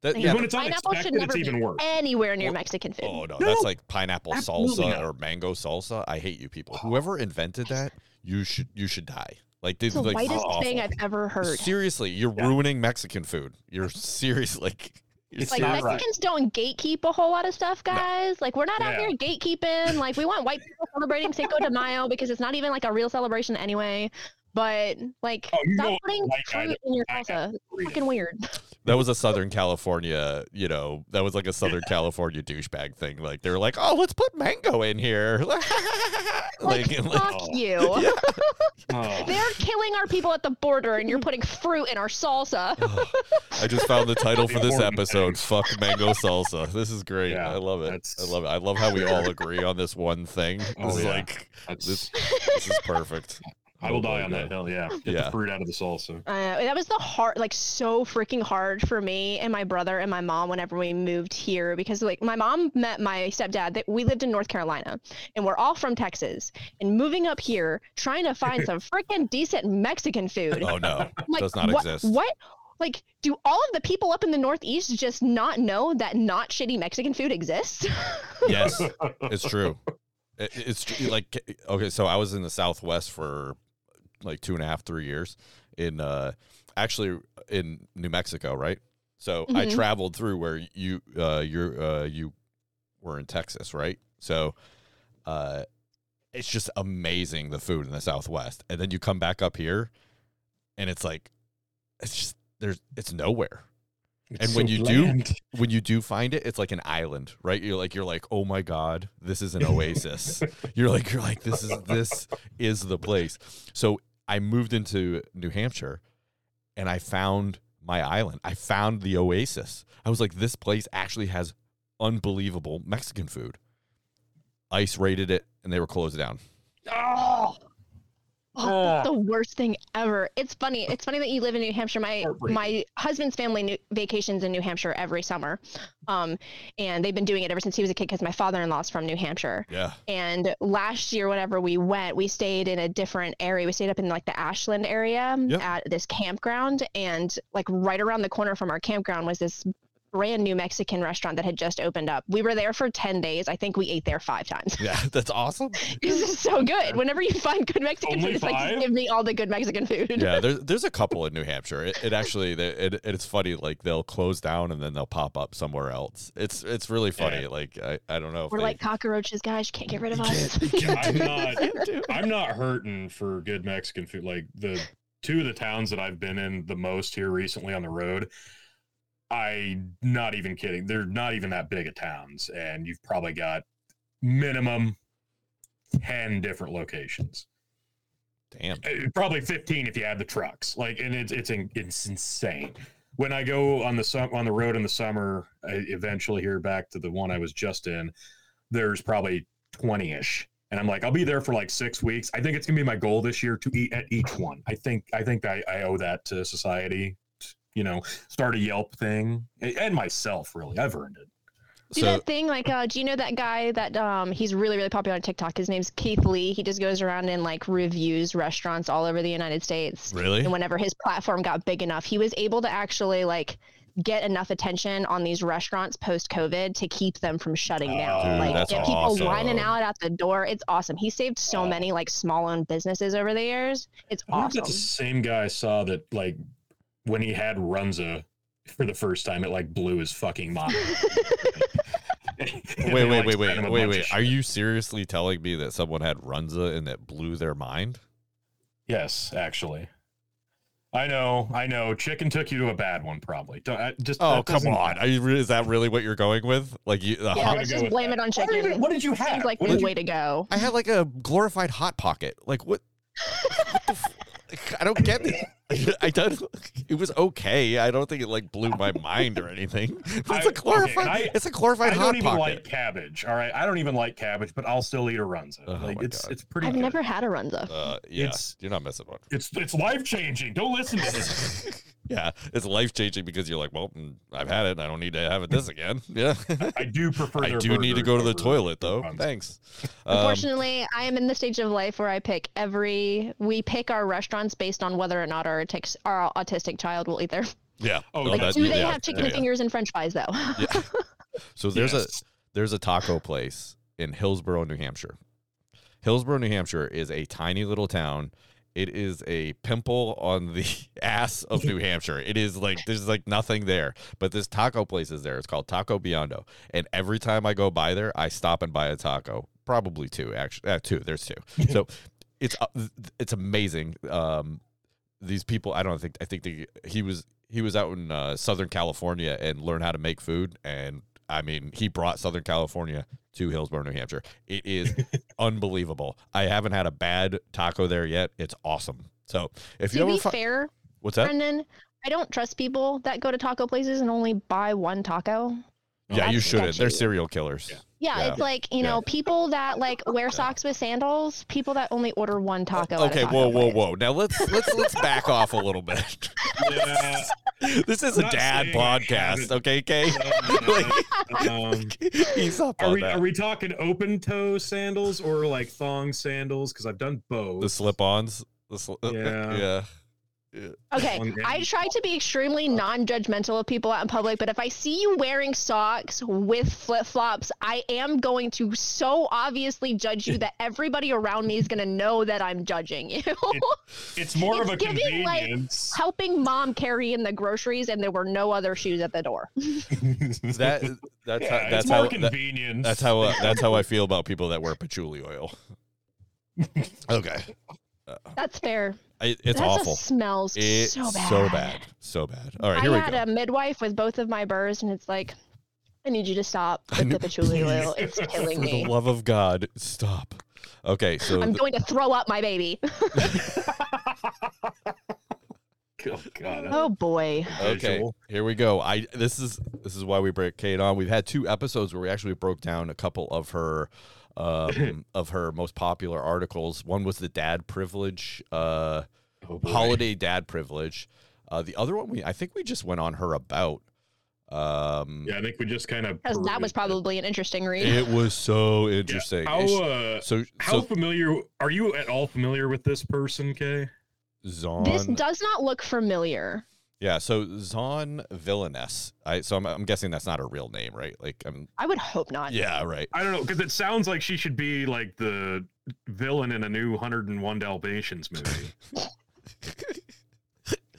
that, yeah, when it's pineapple should never it's be even worse. anywhere near Well, Mexican food. Oh no, No, that's like pineapple salsa not. or mango salsa. I hate you people. Oh. Whoever invented that, you should you should die. Like this it's the like whitest awful. thing I've ever heard. seriously, you're Yeah. ruining Mexican food. You're serious like It's Like not right. Mexicans don't gatekeep a whole lot of stuff, guys. Like we're not out Yeah. here gatekeeping. Like we want white people celebrating Cinco de Mayo because it's not even like a real celebration anyway. But like, Oh, you stop putting fruit in your I have salsa. It's fucking weird. That was a Southern California, you know, that was like a Southern California douchebag thing. Like they were like, "Oh, let's put mango in here." Like, like, fuck Oh. you. Oh. They're killing our people at the border, and you're putting fruit in our salsa. Oh, I just found the title for this episode. Fuck mango salsa. This is great. Yeah, I love it. that's- I love it. I love how we all agree on this one thing. Oh, this Oh, is yeah. like That's- this. This is perfect. I will die on that hill. Yeah, get Yeah. the fruit out of the salsa. Uh, that was the hard, like so freaking hard for me and my brother and my mom whenever we moved here because like my mom met my stepdad. That we lived in North Carolina and we're all from Texas. And moving up here, trying to find some freaking decent Mexican food. Oh no, like, does not what, exist. What? Like, do all of the people up in the Northeast just not know that not shitty Mexican food exists? Yes, it's true. It, it's like okay. So I was in the Southwest for like two and a half, three years in uh actually in New Mexico, right? So I Mhm. traveled through where you uh you're uh you were in Texas, right? So uh it's just amazing the food in the Southwest. And then you come back up here and it's like it's just there's it's nowhere. And when you do- When you do find it, it's like an island, right? You're like you're like, "Oh my god, this is an oasis." you're like you're like this is this is the place. So I moved into New Hampshire and I found my island. I found the oasis. I was like this place actually has unbelievable Mexican food. Ice rated it and they were closed down. Oh, oh, that's the worst thing ever. It's funny. It's funny that you live in New Hampshire. My my husband's family new, vacations in New Hampshire every summer, um, and they've been doing it ever since he was a kid because my father-in-law's from New Hampshire. Yeah. And last year, whenever we went, we stayed in a different area. We stayed up in like the Ashland area Yep. at this campground, and like right around the corner from our campground was this brand new Mexican restaurant that had just opened up. We were there for ten days. I think we ate there five times. Yeah, that's awesome. This is so good. Whenever you find good Mexican Only food, it's like five? just give me all the good Mexican food. yeah, there's there's a couple in New Hampshire. It, it actually they- it, it's funny like they'll close down and then they'll pop up somewhere else. It's it's really funny. Yeah. Like I, I don't know if We're they, like cockroaches, guys. You can't get rid of us. can't- you can't I'm not. I'm not hurting for good Mexican food. Like the two of the towns that I've been in the most here recently on the road, I not even kidding. They're not even that big of towns, and you've probably got minimum ten different locations. Damn. Uh, Probably fifteen if you add the trucks. Like, and it's it's in- it's insane. When I go on the on the road in the summer, I eventually here back to the one I was just in, there's probably twenty ish, and I'm like, I'll be there for like six weeks. I think it's gonna be my goal this year to eat at each one. I think I think I, I owe that to society. You know, start a Yelp thing, and myself. Really, I've earned it. Do So that thing like uh do you know that guy that um he's really really popular on TikTok? His name's Keith Lee. He just goes around and like reviews restaurants all over the United States. really, And whenever his platform got big enough, he was able to actually like get enough attention on these restaurants post COVID to keep them from shutting down. Dude, like that's get people awesome. lining out at the door. It's awesome. He saved so Oh. many like small owned businesses over the years. It's I awesome. that's the same guy I saw that like when he had Runza for the first time, it like blew his fucking mind. wait, wait, wait, wait, wait, wait. Are you seriously telling me that someone had Runza and that blew their mind? Yes, actually. I know, I know. Chicken took you to a bad one, probably. Don't, I, just Oh come on! Are you, is that really what you're going with? Like you? The yeah, hot, let's just blame that. it on What did, chicken. you, what did you have? Seems like What the did you- way to go. I had like a glorified hot pocket. Like what? what the f- I don't get it. I don't. It was okay. I don't think it like blew my mind or anything. But it's I- a okay, glorified. and I- it's a glorified I hot don't even pocket. like cabbage. All right, I don't even like cabbage, but I'll still eat a runza. Oh like my it's God. it's pretty. I've good. never had a runza. uh, yeah, It's- you're not missing one. It's it's life changing. Don't listen to this. yeah, it's life changing because you're like, well, mm, I've had it. I don't need to have it this again. Yeah, I do prefer. To I do need to go to the toilet though. Runza. Thanks. Um, Unfortunately, I am in the stage of life where I pick every. We pick our restaurants based on whether or not our autic- our autistic child will eat there. yeah. Oh, no, like, that- Do they yeah, have chicken yeah, fingers and French fries though? yeah. So there's Yes. a there's a taco place in Hillsborough, New Hampshire. Hillsborough, New Hampshire is a tiny little town It is a pimple on the ass of New Hampshire. It is like there's like nothing there, but this taco place is there. It's called Taco Biondo, and every time I go by there, I stop and buy a taco. Probably two, actually. Uh, two. There's two. So it's uh, it's amazing. Um, these people, I don't think I think they, he was he was out in uh, Southern California and learned how to make food, and I mean he brought Southern California to Hillsborough, New Hampshire. It is unbelievable. I haven't had a bad taco there yet. It's awesome. So if you To ever be fi- fair, what's that? Brendan, I don't trust people that go to taco places and only buy one taco. Yeah, you shouldn't. They're serial killers. Yeah. Yeah, Yeah. it's like you Yeah. know people that like wear socks with sandals, people that only order one taco. at a Okay, taco whoa, whoa, place. whoa. Now let's let's let's back off a little bit. Yeah. this is a dad saying I podcast, haven't. okay, Kay? um, up are on we that. are we talking open toe sandals or like thong sandals? Because I've done both. the slip-ons. The sli- uh, Yeah. yeah. Okay, I try to be extremely non-judgmental of people out in public, but if I see you wearing socks with flip-flops, I am going to so obviously judge you that everybody around me is going to know that I'm judging you. it's more of a giving, like, convenience. Helping mom carry in the groceries, and there were no other shoes at the door. That that's yeah, how that's it's more how that, convenience. that's how uh, that's how I feel about people that wear patchouli oil. Okay. That's fair. I, it's that awful. Smells It's so bad. so bad. So bad. All right, here I we had go. a midwife with both of my burrs, and it's like, I need you to stop with kn- the patchouli oil. It's killing For me. For the love of God, stop. Okay, so I'm th- going to throw up my baby. oh god. oh boy. okay, Visual. here we go. I this is this is why we break Kay on. We've had two episodes where we actually broke down a couple of her um of her most popular articles. One was the dad privilege uh Oh, holiday dad privilege. Uh the other one we I think we just went on her about um Yeah, I think we just kind of. Because that was probably an interesting read. it was so interesting. How uh, so how so familiar are you at all familiar with this person, Kay? Zon this does not look familiar. Yeah, so Zon Villainess. I so I'm, I'm guessing that's not her real name, right? Like I'm I would hope not. yeah, right. I don't know because it sounds like she should be like the villain in a new 101 Dalmatians movie.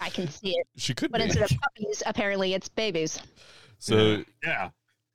I can see it. She could But be. instead of puppies, apparently it's babies. So yeah,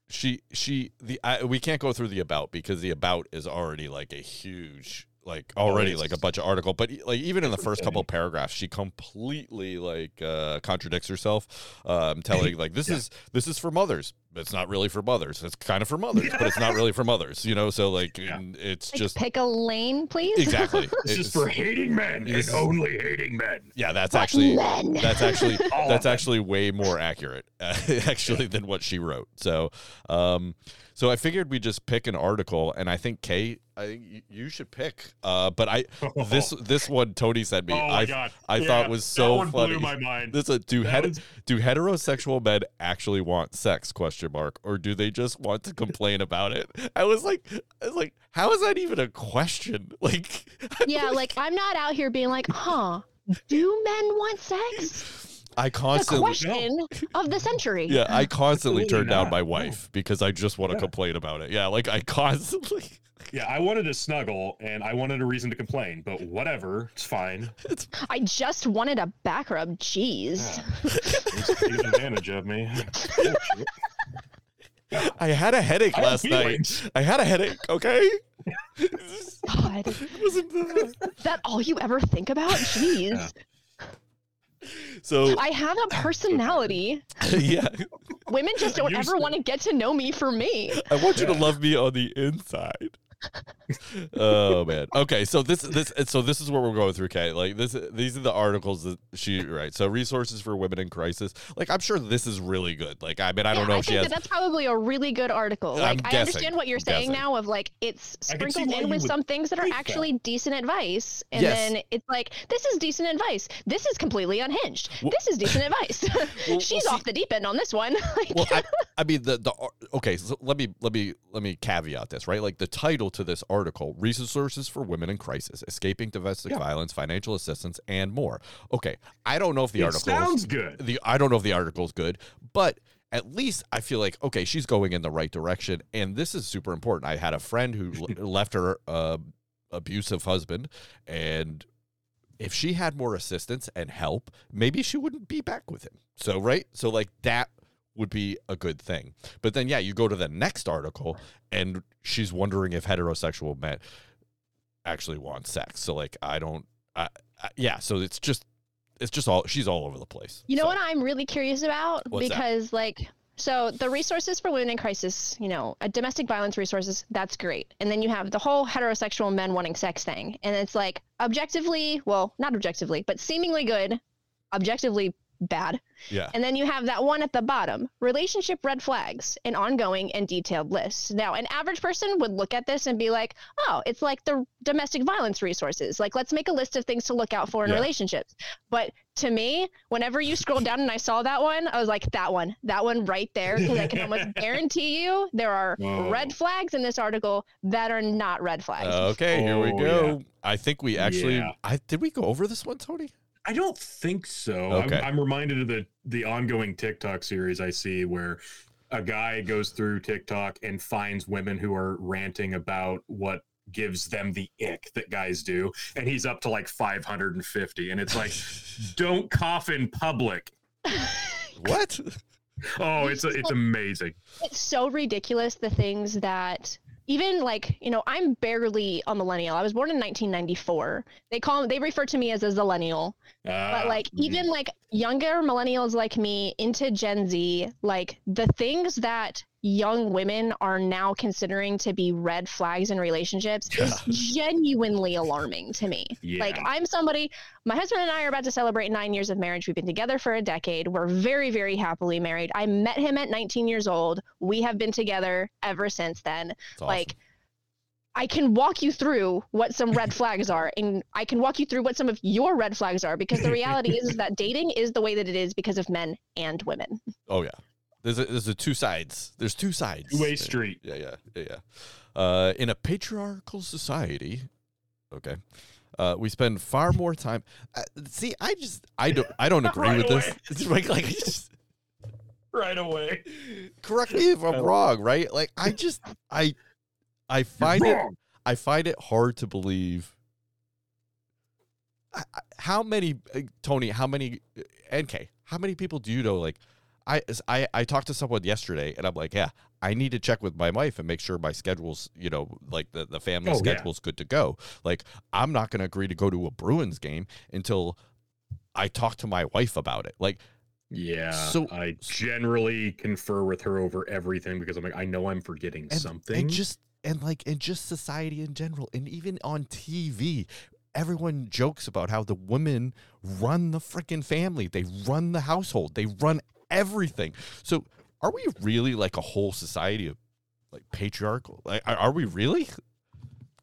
she she the I, we can't go through the about because the about is already like a huge like already like a bunch of article but like even in the first couple paragraphs she completely like uh contradicts herself um telling like this Yeah. is this is for mothers it's not really for mothers it's kind of for mothers but it's not really for mothers you know so like Yeah. it's Like, just pick a lane, please. it's exactly just It's- for hating men and only hating men. yeah that's But actually men. that's actually All that's actually way more accurate uh, actually than what she wrote so um so i figured we just pick an article and i think Kay i think you should pick uh but i this this one tony sent me oh my i god, I Yeah, thought was that so one funny. Blew my mind. this a do That het- was- do heterosexual men actually want sex question mark or do they just want to complain about it i was like i was like how is that even a question like yeah, like I'm not out here being like, huh, do men want sex? i The constantly question of the century. Yeah, I constantly Absolutely turn down not. my No. wife because I just want to Yeah. complain about it. Yeah, like I constantly. yeah, I wanted to snuggle and I wanted a reason to complain, but whatever, it's fine. It's, I just wanted a back rub. Jeez. Yeah. He's taking advantage of me. Bullshit. I had a headache I last night. I had a headache. Okay. God, It is that all you ever think about? Jeez. so I have a personality. yeah, Women just don't Used ever to. want to get to know me for me. I want you to love me on the inside. Oh man. Okay, so this this so this is what we're going through, Kay. Like this these are the articles that she right. So resources for women in crisis. Like I'm sure this is really good. Like I mean I don't know I if she think has that that's probably a really good article. I'm Like I guessing. understand what you're saying guessing. now of like it's I can see sprinkled in with some things that are think that. actually decent advice, and Yes. then it's like this is decent advice. This is completely unhinged. Well- this is decent advice. well, She's see- off the deep end on this one. Like, well, I, I mean the the okay. So let me let me let me caveat this right. Like the title to this article: resources for women in crisis, escaping domestic Yeah. violence, financial assistance, and more. Okay, I don't know if the it article sounds good. the I don't know if the article is good, but at least I feel like okay, she's going in the right direction, and this is super important. I had a friend who left her uh, abusive husband and if she had more assistance and help, maybe she wouldn't be back with him. So, right? So, like, that would be a good thing. But then, yeah, you go to the next article and she's wondering if heterosexual men actually want sex. So, like, I don't, I, I, yeah, so it's just, it's just all, she's all over the place. You know So, what I'm really curious about? What's that? because like so the resources for women in crisis, you know, uh, domestic violence resources, that's great. And then you have the whole heterosexual men wanting sex thing. And it's like objectively, well, not objectively, but seemingly good, objectively bad. Yeah. And then you have that one at the bottom, relationship red flags, an ongoing and detailed list. Now, an average person would look at this and be like, "Oh, it's like the domestic violence resources. Like let's make a list of things to look out for in Yeah. relationships." But to me, whenever you scroll down and I saw that one, I was like, "That one. That one right there because I can almost guarantee you there are Whoa. red flags in this article that are not red flags." Okay, here we Oh, go. I think we actually, Yeah. I did we go over this one, Tony? I don't think so. Okay. I'm, I'm reminded of the the ongoing TikTok series I see where a guy goes through TikTok and finds women who are ranting about what gives them the ick that guys do, and he's up to like 550, and it's like, don't cough in public. What? Oh, it's it's amazing. it's so ridiculous the things that even like you know i'm barely a millennial. I was born in 1994 they call they refer to me as a zillennial. But Ah, like mhm. even like younger millennials like me into gen z like the things that young women are now considering to be red flags in relationships is genuinely alarming to me. Like i'm somebody my husband and i are about to celebrate nine years of marriage. We've been together for a decade. We're very very happily married. I met him at 19 years old. We have been together ever since then. Awesome. like I can walk you through what some red flags are, and I can walk you through what some of your red flags are, because the reality is, is that dating is the way that it is because of men and women. oh yeah, there's a, there's a two sides. There's two sides. two-way street. Yeah, yeah, yeah, yeah. Uh, in a patriarchal society, okay, uh, we spend far more time. Uh, see, I just I don't I don't agree Right with this. It's like, like just Right away. correct me if I'm wrong, right? Like I just I I find it I find it hard to believe. How many, uh, Tony? How many, uh, NK? How many people do you know? Like, I, I, I talked to someone yesterday, and I'm like, yeah, I need to check with my wife and make sure my schedule's, you know, like the the family Oh, yeah. schedule's good to go. Like, I'm not going to agree to go to a Bruins game until I talk to my wife about it. Like, Yeah. So- I generally confer with her over everything because I'm like, I know I'm forgetting and, something. and just and like and just society in general and even on tv everyone jokes about how the women run the freaking family they run the household they run everything. So are we really like a whole society of like patriarchal? Like are, we really?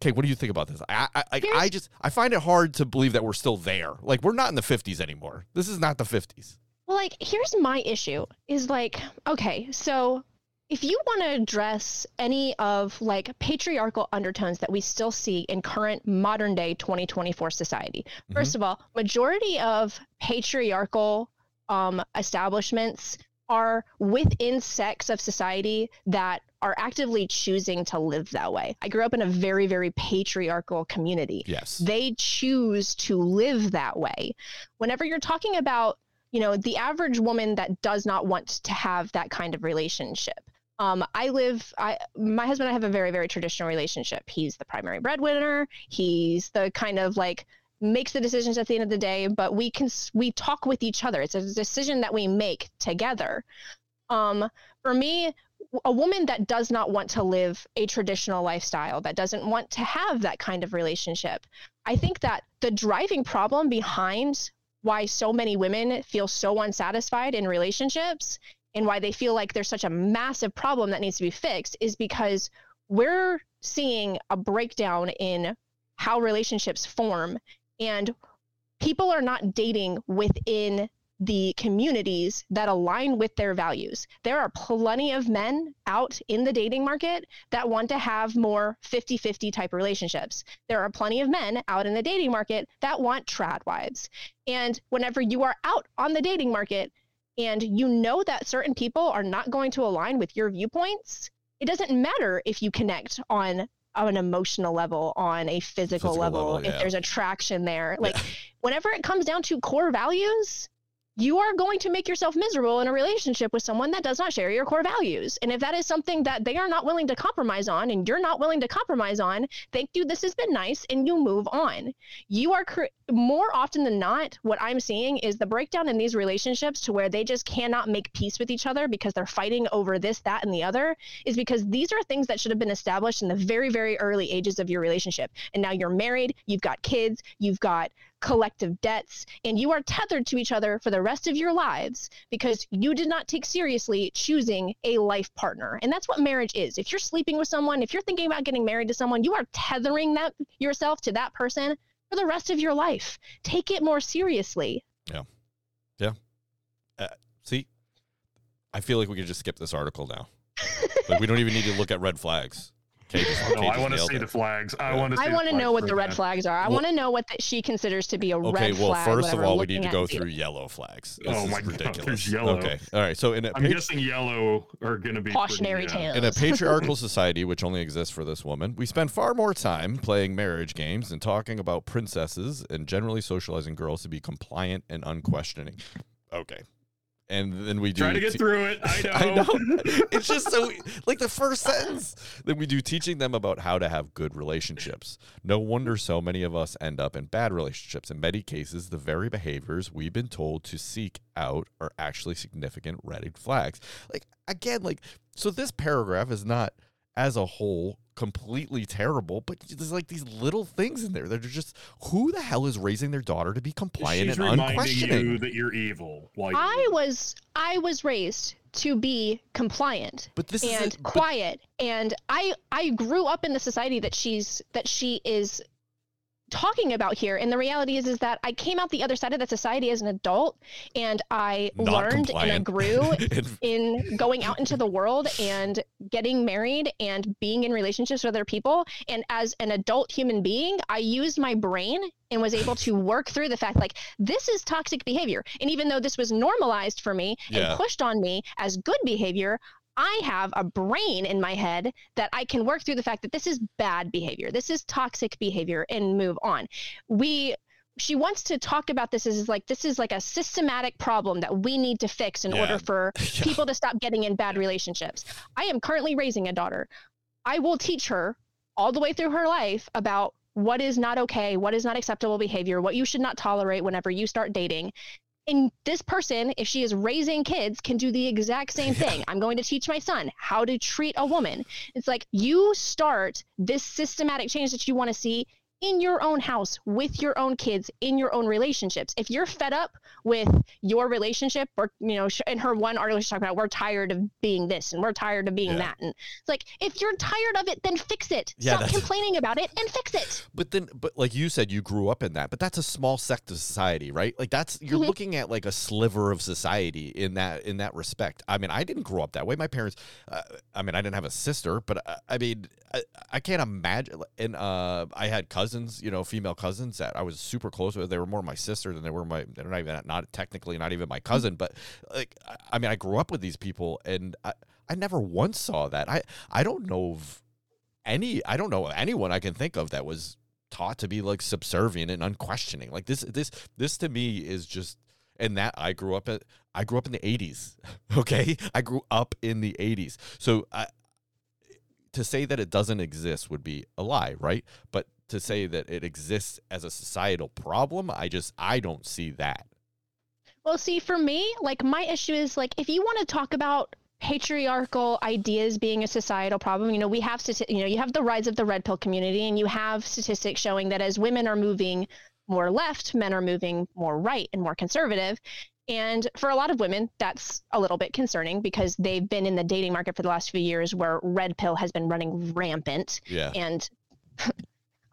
Okay what do you think about this? I I, like, I just i find it hard to believe that we're still there. Like we're not in the 50s anymore. This is not the 50s Well, like, here's my issue is like, okay, so if you want to address any of like patriarchal undertones that we still see in current modern day 2024 society, mm-hmm. first of all, majority of patriarchal um, establishments are within sects of society that are actively choosing to live that way. I grew up in a very, very patriarchal community. Yes. They choose to live that way. Whenever you're talking about you know the average woman that does not want to have that kind of relationship um, i live i my husband and i have a very very traditional relationship. He's the primary breadwinner. He's the kind of like makes the decisions at the end of the day but we can we talk with each other. It's a decision that we make together. Um, for me a woman that does not want to live a traditional lifestyle that doesn't want to have that kind of relationship I think that the driving problem behind why so many women feel so unsatisfied in relationships and why they feel like there's such a massive problem that needs to be fixed is because we're seeing a breakdown in how relationships form and people are not dating within the communities that align with their values. There are plenty of men out in the dating market that want to have more 50 50 type relationships. There are plenty of men out in the dating market that want trad wives. And whenever you are out on the dating market and you know that certain people are not going to align with your viewpoints, it doesn't matter if you connect on on an emotional level, on a physical, Physical level, level, if there's attraction there. Like whenever it comes down to core values, you are going to make yourself miserable in a relationship with someone that does not share your core values. And if that is something that they are not willing to compromise on and you're not willing to compromise on, thank you, this has been nice, and you move on. You are cr- more often than not, what I'm seeing is the breakdown in these relationships to where they just cannot make peace with each other because they're fighting over this, that, and the other is because these are things that should have been established in the very, very early ages of your relationship. And now you're married, you've got kids, you've got collective debts, and you are tethered to each other for the rest of your lives because you did not take seriously choosing a life partner. And that's what marriage is. If you're sleeping with someone, if you're thinking about getting married to someone, you are tethering that yourself to that person for the rest of your life. Take it more seriously. Yeah. Yeah. Uh, see, I feel like we could just skip this article now. like we don't even need to look at red flags. Okay, just, No, I want to see it. the flags. I Yeah. want to. I want to know what the red flags. flags are. I Well- want to know what that she considers to be a Okay, red well, flag. first of all, we need to go the- through yellow flags. This Oh is my God, ridiculous. there's yellow. Okay, all right. So in a I'm page- guessing yellow are going to be Cautionary pretty, uh, tale. In a patriarchal society, which only exists for this woman, we spend far more time playing marriage games and talking about princesses and generally socializing girls to be compliant and unquestioning. Okay. And then we do. Try to get te- through it. I know. I know. It's just so like the first sentence. Then we do teaching them about how to have good relationships. No wonder so many of us end up in bad relationships. In many cases, the very behaviors we've been told to seek out are actually significant red flags. Like again, like so this paragraph is not as a whole completely terrible, but there's like these little things in there that are just who the hell is raising their daughter to be compliant She's and reminding unquestioning? you that you're evil. Like I was I was raised to be compliant but this and is but- quiet and I I grew up in the society that she's that she is talking about here and the reality is is that I came out the other side of that society as an adult and I Not learned and I grew in going out into the world and getting married and being in relationships with other people. And as an adult human being, I used my brain and was able to work through the fact like this is toxic behavior. And even though this was normalized for me Yeah. and pushed on me as good behavior, I have a brain in my head that I can work through the fact that this is bad behavior. This is toxic behavior and move on. We she wants to talk about this as like this is like a systematic problem that we need to fix in Yeah. order for Yeah. people to stop getting in bad relationships. I am currently raising a daughter. I will teach her all the way through her life about what is not okay, what is not acceptable behavior, what you should not tolerate whenever you start dating. And this person, if she is raising kids, can do the exact same Yeah. thing. I'm going to teach my son how to treat a woman. It's like you start this systematic change that you want to see in your own house with your own kids in your own relationships if you're fed up with your relationship or you know in her one article she's talking about we're tired of being this and we're tired of being Yeah. that and it's like if you're tired of it then fix it Yeah, stop complaining about it and fix it But then, but like you said, you grew up in that. But that's a small sect of society, right? Like that's you're Mhm. looking at like a sliver of society in that in that respect. I mean, I didn't grow up that way. My parents, uh, I mean, I didn't have a sister, but uh, I mean, I, I can't imagine. And uh, I had cousins, you know, female cousins that I was super close with. They were more my sister than they were my. They're not even not technically not even my cousin, but like I, I mean, I grew up with these people, and I I never once saw that. I I don't know of any. I don't know anyone I can think of that was taught to be like subservient and unquestioning. Like this this this to me is just and that I grew up at I grew up in the 80s. Okay? I grew up in the 80s. So I to say that it doesn't exist would be a lie, right? But to say that it exists as a societal problem, I just I don't see that. well see for me like my issue is like if you want to talk about patriarchal ideas being a societal problem you know we have you know you have the rise of the red pill community and you have statistics showing that as women are moving more left men are moving more right and more conservative and for a lot of women that's a little bit concerning because they've been in the dating market for the last few years where red pill has been running rampant Yeah. and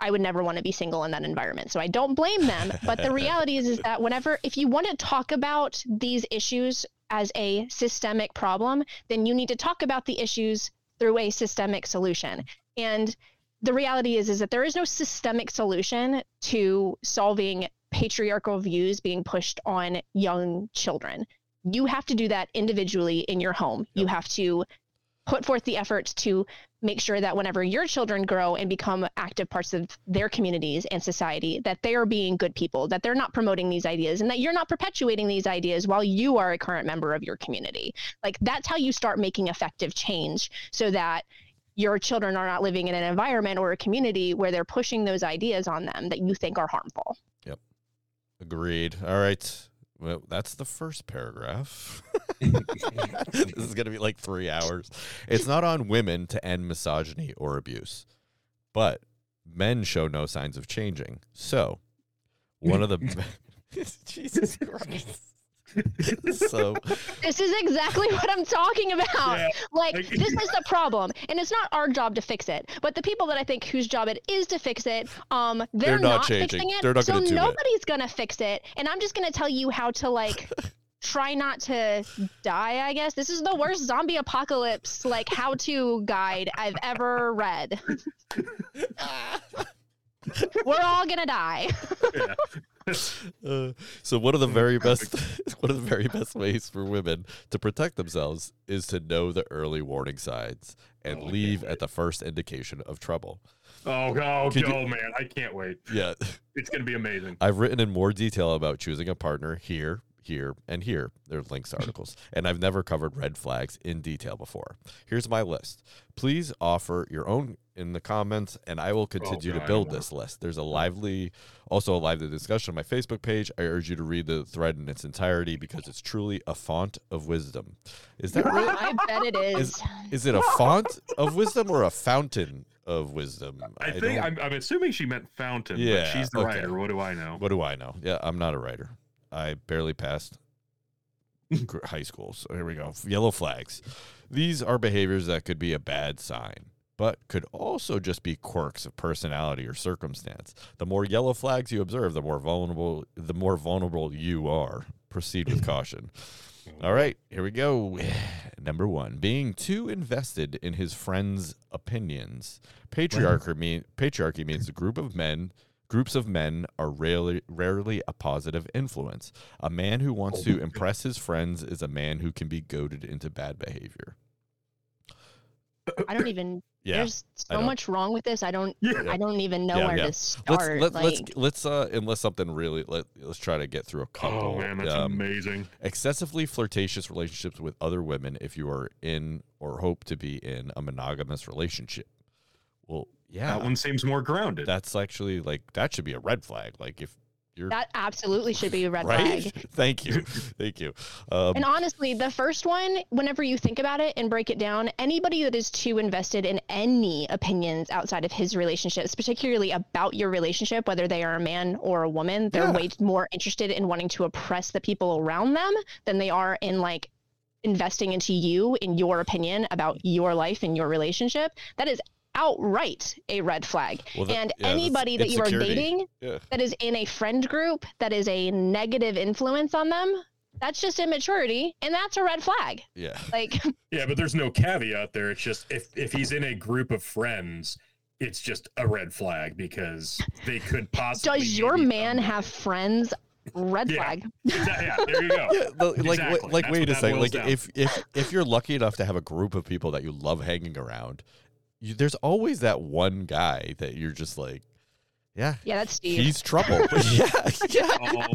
I would never want to be single in that environment. So I don't blame them. But the reality is, is that whenever, if you want to talk about these issues as a systemic problem, then you need to talk about the issues through a systemic solution. And the reality is, is that there is no systemic solution to solving patriarchal views being pushed on young children. You have to do that individually in your home. You have to put forth the efforts to make sure that whenever your children grow and become active parts of their communities and society that they are being good people that they're not promoting these ideas and that you're not perpetuating these ideas while you are a current member of your community like that's how you start making effective change so that your children are not living in an environment or a community where they're pushing those ideas on them that you think are harmful Yep. Agreed. All right. Well, that's the first paragraph. this is going to be like three hours. It's not on women to end misogyny or abuse, but men show no signs of changing. So, one of the. Jesus Christ. so, this is exactly what i'm talking about Yeah. like Like- this is the problem and it's not our job to fix it but the people that i think whose job it is to fix it um they're, They're not not, changing. fixing it They're not so gonna do it. nobody's gonna fix it and i'm just gonna tell you how to like try not to die i guess this is the worst zombie apocalypse like how to guide i've ever read we're all gonna die Yeah. Uh, so one of the very best one of the very best ways for women to protect themselves is to know the early warning signs and Oh, leave at the first indication of trouble. Oh, oh, Could you- oh, man. I can't wait. Yeah, It's going to be amazing. I've written in more detail about choosing a partner here, here, and here. There are links to articles, and I've never covered red flags in detail before. Here's my list. Please offer your own in the comments, and I will continue to God, build this list. There's a lively, also a lively discussion on my Facebook page. I urge you to read the thread in its entirety because it's truly a font of wisdom. Is that right? i bet it is Is it a font of wisdom or a fountain of wisdom? I, think don't- I'm, I'm assuming she meant fountain. Yeah, but she's the okay. writer. What do I know? What do I know? Yeah, I'm not a writer. I barely passed high school. So here we go. Yellow flags. These are behaviors that could be a bad sign, but could also just be quirks of personality or circumstance. The more yellow flags you observe, the more vulnerable the more vulnerable you are. Proceed with caution. All right, here we go. Number one, being too invested in his friends' opinions. Patriarchy mean patriarchy means a group of men. Groups of men are rarely rarely a positive influence. A man who wants to impress his friends is a man who can be goaded into bad behavior. i don't even Yeah, there's so much wrong with this i don't Yeah. i don't even know Yeah, where yeah. to let's start let, like, let's let's uh unless something really let let's try to get through a couple. Oh, man. That's um, amazing. excessively flirtatious relationships with other women if you are in or hope to be in a monogamous relationship. Well, yeah, That one seems more grounded. that's actually like that should be a red flag. Like if you're that absolutely should be a red right, flag thank you, thank you. Um, And honestly, the first one, whenever you think about it and break it down, anybody that is too invested in any opinions outside of his relationships, particularly about your relationship, whether they are a man or a woman, they're Yeah. way more interested in wanting to oppress the people around them than they are in like investing into you in your opinion about your life and your relationship. That is outright a red flag. Well, that- and yeah, anybody that you are dating yeah, that is in a friend group that is a negative influence on them, that's just immaturity and that's a red flag. yeah, Like Yeah, but there's no caveat there. It's just if if he's in a group of friends, it's just a red flag because they could possibly. does your man come- have friends? Red Yeah. flag. Exa- yeah, there you go. yeah. like, Exactly. like, wait a second. Like, down. if if if you're lucky enough to have a group of people that you love hanging around, you, there's always that one guy that you're just like, yeah, Yeah, that's Steve. he's trouble. yeah, yeah. Oh,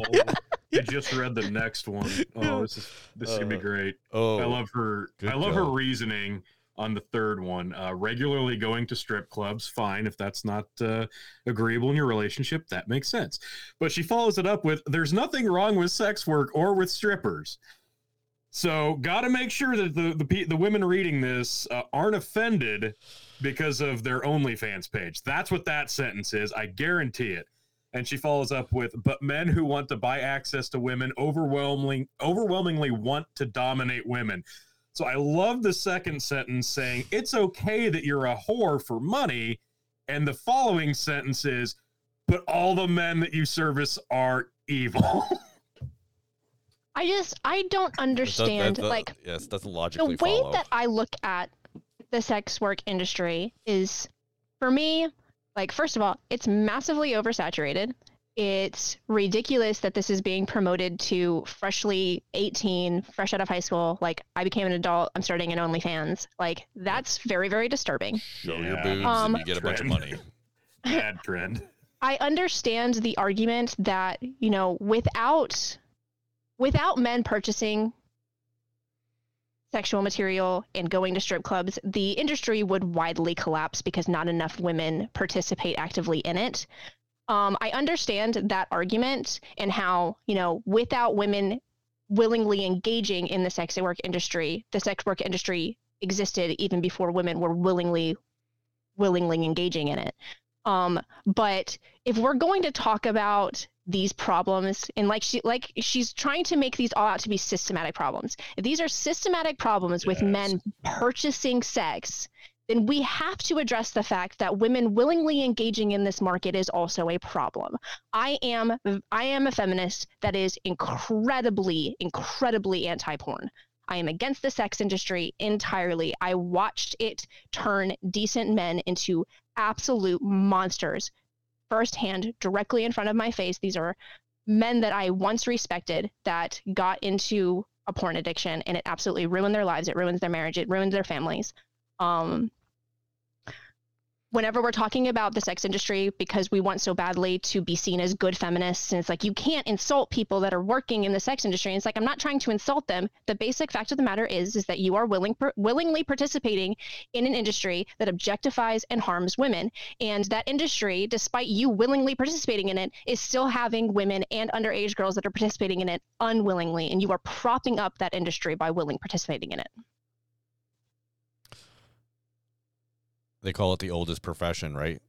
I just read the next one. Oh, this is this is gonna be Uh, great. Oh, I love her. I love her reasoning on the third one. Uh, regularly going to strip clubs, fine. If that's not uh, agreeable in your relationship, that makes sense. But she follows it up with, "There's nothing wrong with sex work or with strippers." So, got to make sure that the the the women reading this uh, aren't offended because of their OnlyFans page. That's what that sentence is. I guarantee it. And she follows up with, "But men who want to buy access to women overwhelmingly overwhelmingly want to dominate women." So I love the second sentence saying, "It's okay that you're a whore for money," and the following sentence is, "But all the men that you service are evil." I just I don't That does- that understand like yes, doesn't the way follow. that I look at the sex work industry is for me like first of all, it's massively oversaturated. it's ridiculous that this is being promoted to freshly 18, fresh out of high school. Like, I became an adult, I'm starting an OnlyFans. Like, that's very, very disturbing. Show your boobs Um, and you get a bunch of money. Bad trend. I understand the argument that, you know, without without men purchasing sexual material and going to strip clubs, the industry would widely collapse because not enough women participate actively in it. Um, I understand that argument and how, you know, without women willingly engaging in the sex work industry, the sex work industry existed even before women were willingly willingly engaging in it. Um, but if we're going to talk about these problems and like she like she's trying to make these all out to be systematic problems. If these are systematic problems with men purchasing sex, then we have to address the fact that women willingly engaging in this market is also a problem. I am I am a feminist that is incredibly incredibly anti-porn. I am against the sex industry entirely. I watched it turn decent men into absolute monsters firsthand, directly in front of my face. These are men that I once respected that got into a porn addiction and it absolutely ruined their lives. It ruins their marriage. It ruins their families. Um, whenever we're talking about the sex industry, because we want so badly to be seen as good feminists, and it's like you can't insult people that are working in the sex industry. And it's like I'm not trying to insult them. The basic fact of the matter is, is that you are willing, per, willingly participating in an industry that objectifies and harms women, and that industry, despite you willingly participating in it, is still having women and underage girls that are participating in it unwillingly, and you are propping up that industry by willing participating in it. They call it the oldest profession, right?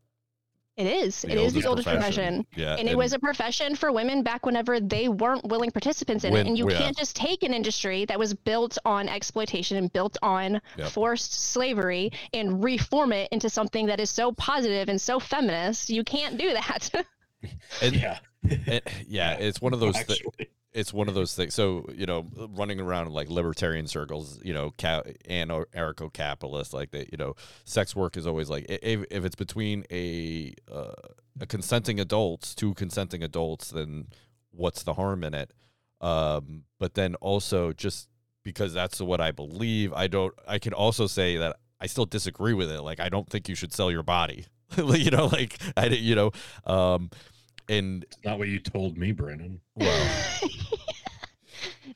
It is. it is the oldest profession. Yeah. and it was a profession for women back whenever they weren't willing participants in When- it and you yeah. can't just take an industry that was built on exploitation and built on Yep. forced slavery and reform it into something that is so positive and so feminist you can't do that and, Yeah. and- yeah, it's one of those. thi- Actually. It's one of those things. So you know, running around like libertarian circles, you know, ca- anarcho capitalist, like that. You know, sex work is always like if, if it's between a uh, a consenting adults, two consenting adults, then what's the harm in it? Um, but then also just because that's what I believe, I don't. I can also say that I still disagree with it. Like I don't think you should sell your body. you know, like I, you know, um, and Not what you told me, Brendan. well.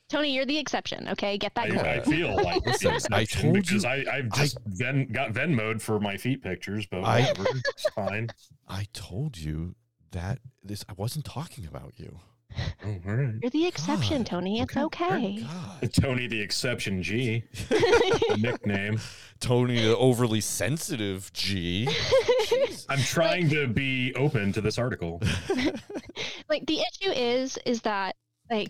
tony you're the exception okay get that I, I feel like Listen, the I exception told you- because I, I've just Ven, got Venmoed for my feet pictures, but I- whatever, it's fine. I told you that this I wasn't talking about you. Oh, all right. you're the exception God. tony it's Okay. okay Tony the Exception G nickname. Tony the overly sensitive G. Jeez. I'm trying to be open to this article. like the issue is is that like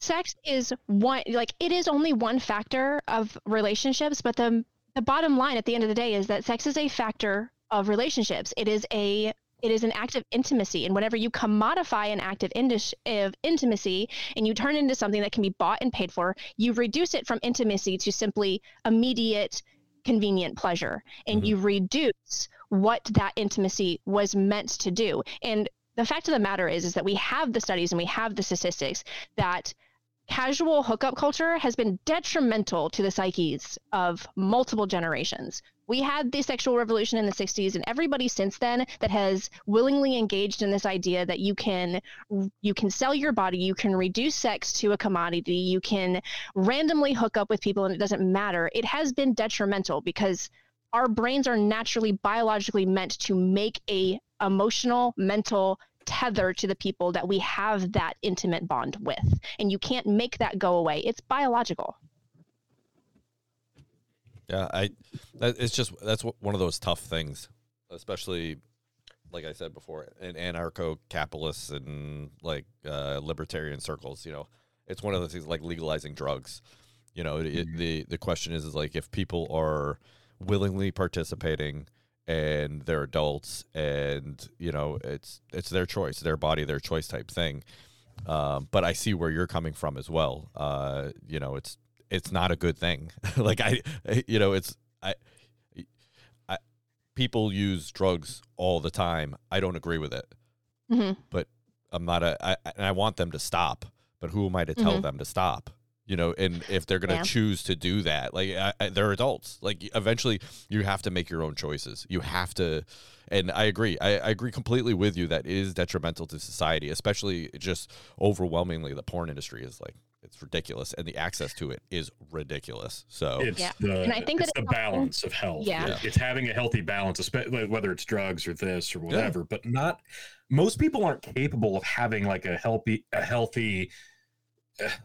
sex is one like it is only one factor of relationships but the the bottom line at the end of the day is that sex is a factor of relationships it is a it is an act of intimacy. And whenever you commodify an act of, of intimacy and you turn it into something that can be bought and paid for you reduce it from intimacy to simply immediate convenient pleasure. And Mhm. you reduce what that intimacy was meant to do. And the fact of the matter is is that we have the studies and we have the statistics that casual hookup culture has been detrimental to the psyches of multiple generations. We had the sexual revolution in the 60s and everybody since then that has willingly engaged in this idea that you can you can sell your body, you can reduce sex to a commodity, you can randomly hook up with people and it doesn't matter. It has been detrimental because our brains are naturally biologically meant to make a emotional, mental tether to the people that we have that intimate bond with. And you can't make that go away. It's biological. Yeah, I. That, it's just that's what, one of those tough things, especially like I said before, in anarcho-capitalists and like uh, libertarian circles. You know, it's one of the things like legalizing drugs. You know, it, the the question is is like if people are willingly participating and they're adults and you know it's it's their choice, their body, their choice type thing. Um, but I see where you're coming from as well. Uh, you know, it's it's not a good thing. like I, you know, it's I, I, people use drugs all the time. I don't agree with it. Mhm. but I'm not a. I, and I want them to stop, but who am I to tell Mhm. them to stop? You know, and if they're gonna Yeah. choose to do that, like I, I, they're adults. Like eventually, you have to make your own choices. You have to, and I agree. I, I agree completely with you that it is detrimental to society, especially just overwhelmingly the porn industry is like it's ridiculous, and the access to it is ridiculous. So It's Yeah. the And I think it's that the it's also- balance of health. Yeah. It- It's having a healthy balance, especially whether it's drugs or this or whatever. But not most people aren't capable of having like a healthy a healthy.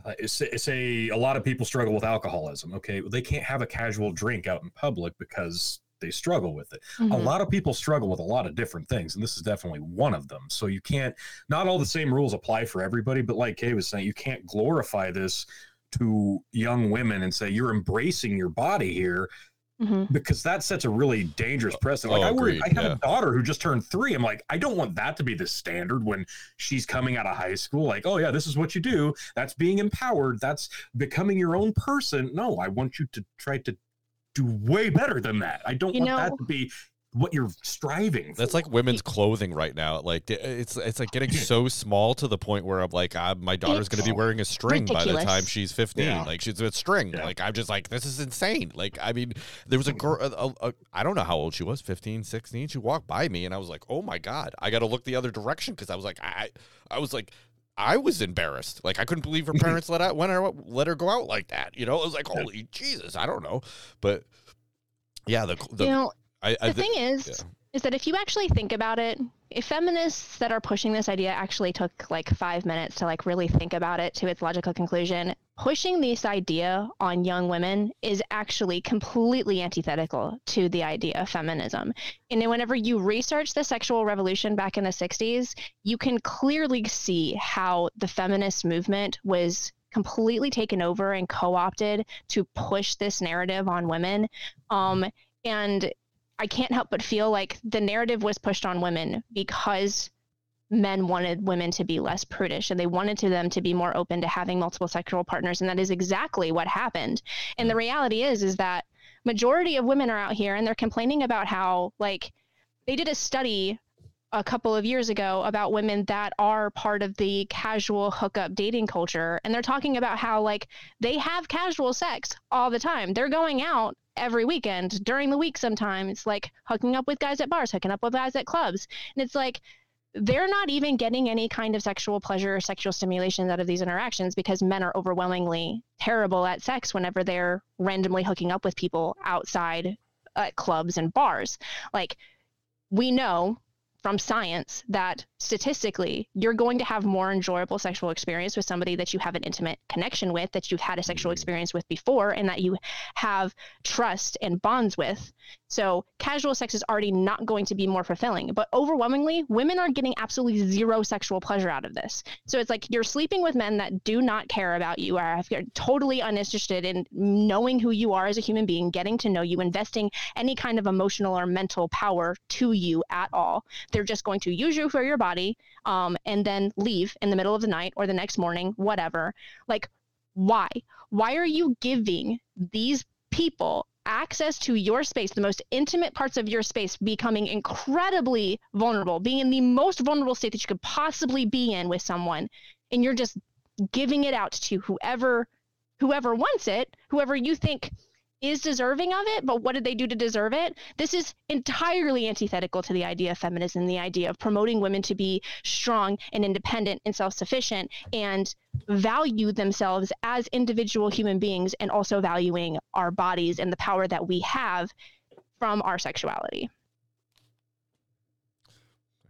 Uh, say, say a lot of people struggle with alcoholism. Okay, they can't have a casual drink out in public because they struggle with it. A Mhm. lot of people struggle with a lot of different things, and this is definitely one of them. So you can't, not all the same rules apply for everybody, but like Kay was saying, you can't glorify this to young women and say you're embracing your body here Mhm. because that sets a really dangerous precedent. Like Oh, I worry, I have yeah. a daughter who just turned three. I'm like, I don't want that to be the standard when she's coming out of high school. Like, oh yeah, this is what you do. That's being empowered. That's becoming your own person. No, I want you to try to do way better than that. I don't You want know- that to be what you're striving for. That's like women's clothing right now. Like it's it's like getting so small to the point where I'm like, ah, my daughter's going to be wearing a string by the time she's 15. Yeah. Like she's a string. Yeah. Like I'm just like, this is insane. Like I mean, there was a girl. A, a, a, I don't know how old she was, 15, 16. She walked by me, and I was like, oh my god, I got to look the other direction because I was like, I I was like. I was embarrassed. Like I couldn't believe her parents let out when I let her go out like that. You know, it was like, holy Jesus, I don't know, but yeah, the, the you know, I, I the thing is, yeah. is that if you actually think about it, if feminists that are pushing this idea actually took like five minutes to like really think about it to its logical conclusion, pushing this idea on young women is actually completely antithetical to the idea of feminism. And whenever you research the sexual revolution back in the 60s, you can clearly see how the feminist movement was completely taken over and co-opted to push this narrative on women. Um, and I can't help but feel like the narrative was pushed on women because men wanted women to be less prudish and they wanted to them to be more open to having multiple sexual partners and that is exactly what happened. And the mm. reality is is that majority of women are out here and they're complaining about how like they did a study a couple of years ago about women that are part of the casual hookup dating culture and they're talking about how like they have casual sex all the time. They're going out every weekend during the week sometimes like hooking up with guys at bars, hooking up with guys at clubs. And it's like they're not even getting any kind of sexual pleasure or sexual stimulation out of these interactions because men are overwhelmingly terrible at sex whenever they're randomly hooking up with people outside at clubs and bars. Like we know from science that statistically you're going to have more enjoyable sexual experience with somebody that you have an intimate connection with that you've had a sexual mm-hmm. experience with before and that you have trust and bonds with. So casual sex is already not going to be more fulfilling. But overwhelmingly women are getting absolutely zero sexual pleasure out of this. So it's like you're sleeping with men that do not care about you are totally uninterested in knowing who you are as a human being getting to know you investing any kind of emotional or mental power to you at all they're just going to use you for your body um, and then leave in the middle of the night or the next morning, whatever. Like, why? Why are you giving these people access to your space, the most intimate parts of your space, becoming incredibly vulnerable, being in the most vulnerable state that you could possibly be in with someone, and you're just giving it out to whoever whoever wants it, whoever you think is deserving of it, but what did they do to deserve it? This is entirely antithetical to the idea of feminism, the idea of promoting women to be strong and independent and self sufficient and value themselves as individual human beings and also valuing our bodies and the power that we have from our sexuality.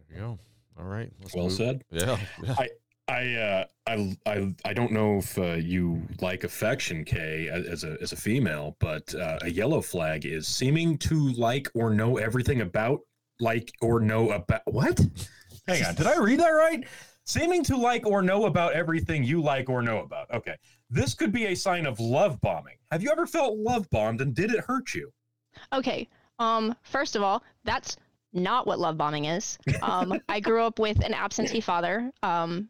There you go. All right. let's well move- said. Yeah. yeah. I uh I I I don't know if uh, you like affection, Kay, as a as a female, but uh, a yellow flag is seeming to like or know everything about like or know about what? Hang on, did I read that right? Seeming to like or know about everything you like or know about. Okay, this could be a sign of love bombing. Have you ever felt love bombed, and did it hurt you? Okay. Um, first of all, that's not what love bombing is. Um, I grew up with an absentee father. Um,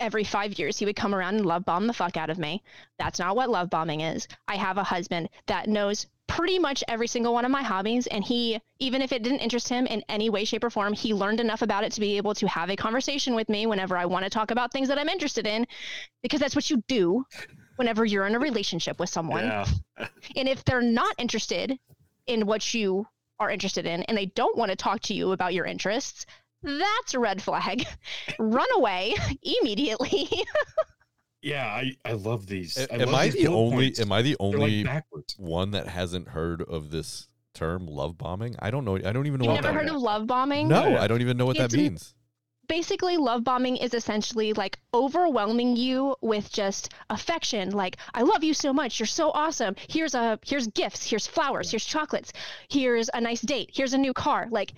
every five years, he would come around and love bomb the fuck out of me. That's not what love bombing is. I have a husband that knows pretty much every single one of my hobbies and he even if it didn't interest him in any way shape or form he learned enough about it to be able to have a conversation with me whenever i want to talk about things that i'm interested in because that's what you do whenever you're in a relationship with someone Yeah. and if they're not interested in what you are interested in and they don't want to talk to you about your interests that's a red flag run away immediately Yeah, I, I love these. A- I am love I these the only? points. Am I the They're, like, only backwards. one that hasn't heard of this term, love bombing? I don't know. I don't even know you what never that. heard of love bombing No, I don't even know what that It's an- means. Basically love bombing is essentially like overwhelming you with just affection. Like i love you so much. You're so awesome. Here's a here's gifts. Here's flowers. Here's chocolates. Here's a nice date. Here's a new car. Like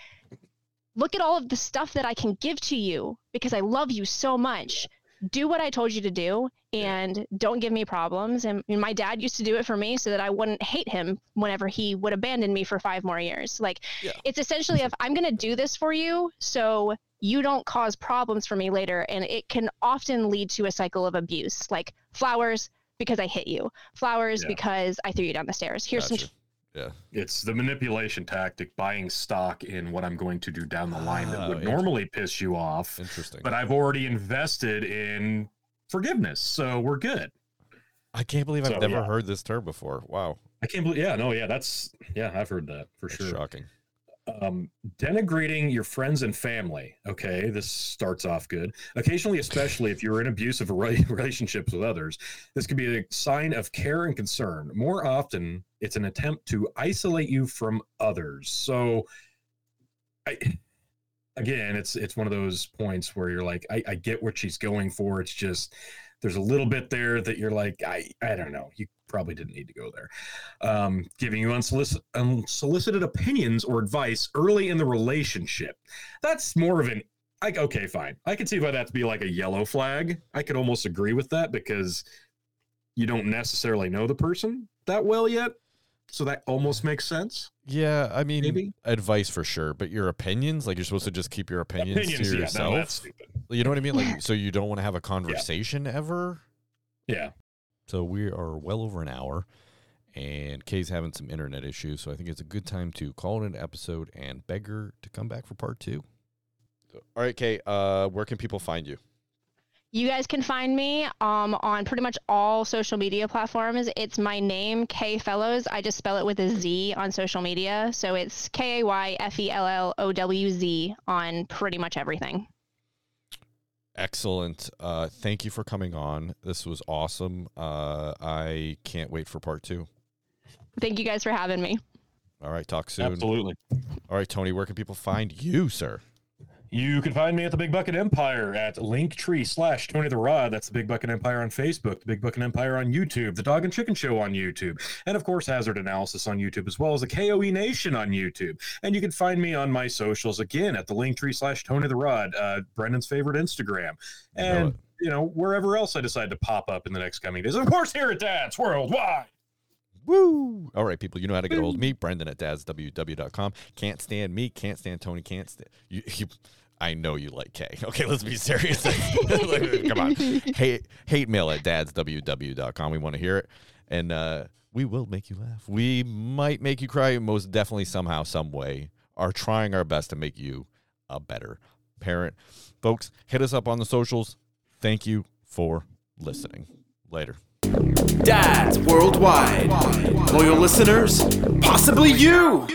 look at all of the stuff that i can give to you because i love you so much do what i told you to do and don't give me problems and my dad used to do it for me so that i wouldn't hate him whenever he would abandon me for five more years like Yeah. it's essentially if i'm going to do this for you so you don't cause problems for me later and it can often lead to a cycle of abuse like flowers because i hit you flowers Yeah. because i threw you down the stairs here's some Gotcha. Yeah. It's the manipulation tactic, buying stock in what I'm going to do down the line that Oh, would inter- normally piss you off, Interesting. but I've already invested in forgiveness, so we're good. I can't believe I've So, never yeah. heard this term before. Wow, I can't believe. Yeah, no, yeah, that's yeah, I've heard that for that's sure. shocking. Um, denigrating your friends and family. Okay, this starts off good. Occasionally, especially if you're in abusive relationships with others, this could be a sign of care and concern. More often, it's an attempt to isolate you from others. So, I, again, it's it's one of those points where you're like, I, I get what she's going for. It's just there's a little bit there that you're like, I I don't know. You probably didn't need to go there um, giving you unsolicited, unsolicited opinions or advice early in the relationship. That's more of an like okay, fine. I can see why that'd be like a yellow flag. I could almost agree with that because you don't necessarily know the person that well yet. So that almost makes sense. Yeah, I mean, Maybe. advice for sure, but your opinions, like you're supposed to just keep your opinions, Opinions, to yeah, yourself. no, that's stupid. you know what I mean? Like, so you don't want to have a conversation ever. Yeah. So we are well over an hour, and Kay's having some internet issues. So I think it's a good time to call it an episode and beg her to come back for part two. All right, Kay. Uh, where can people find you? You guys can find me um, on pretty much all social media platforms. It's my name, Kay Fellows. I just spell it with a Z on social media. So it's K A Y F E L L O W Z on pretty much everything. Excellent. Uh, thank you for coming on. This was awesome. Uh, I can't wait for part two. Thank you guys for having me. All right, talk soon. Absolutely. All right, Tony, where can people find you, sir? You can find me at the Big Bucket Empire at Linktree slash Tony the Rod. That's the Big Bucket Empire on Facebook, the Big Bucket Empire on YouTube, the Dog and Chicken Show on YouTube, and of course Hazard Analysis on YouTube, as well as the KOE Nation on YouTube. And you can find me on my socials again at the Linktree slash Tony the Rod, uh, Brendan's favorite Instagram, Know and it. you know wherever else I decide to pop up in the next coming days. And Of course, here at Dad's Worldwide. Woo! All right, people, you know how to get a hold of me, Brendan at dadsww.com. Can't stand me, can't stand Tony, can't stand you. you I know you like Kay. Okay, let's be serious. Come on. Hate, hate mail at dadsww.com. We want to hear it. And uh, we will make you laugh. We might make you cry, most definitely, somehow, some way. Are trying our best to make you a better parent. Folks, hit us up on the socials. Thank you for listening. Later. Dads worldwide. Loyal listeners, possibly you.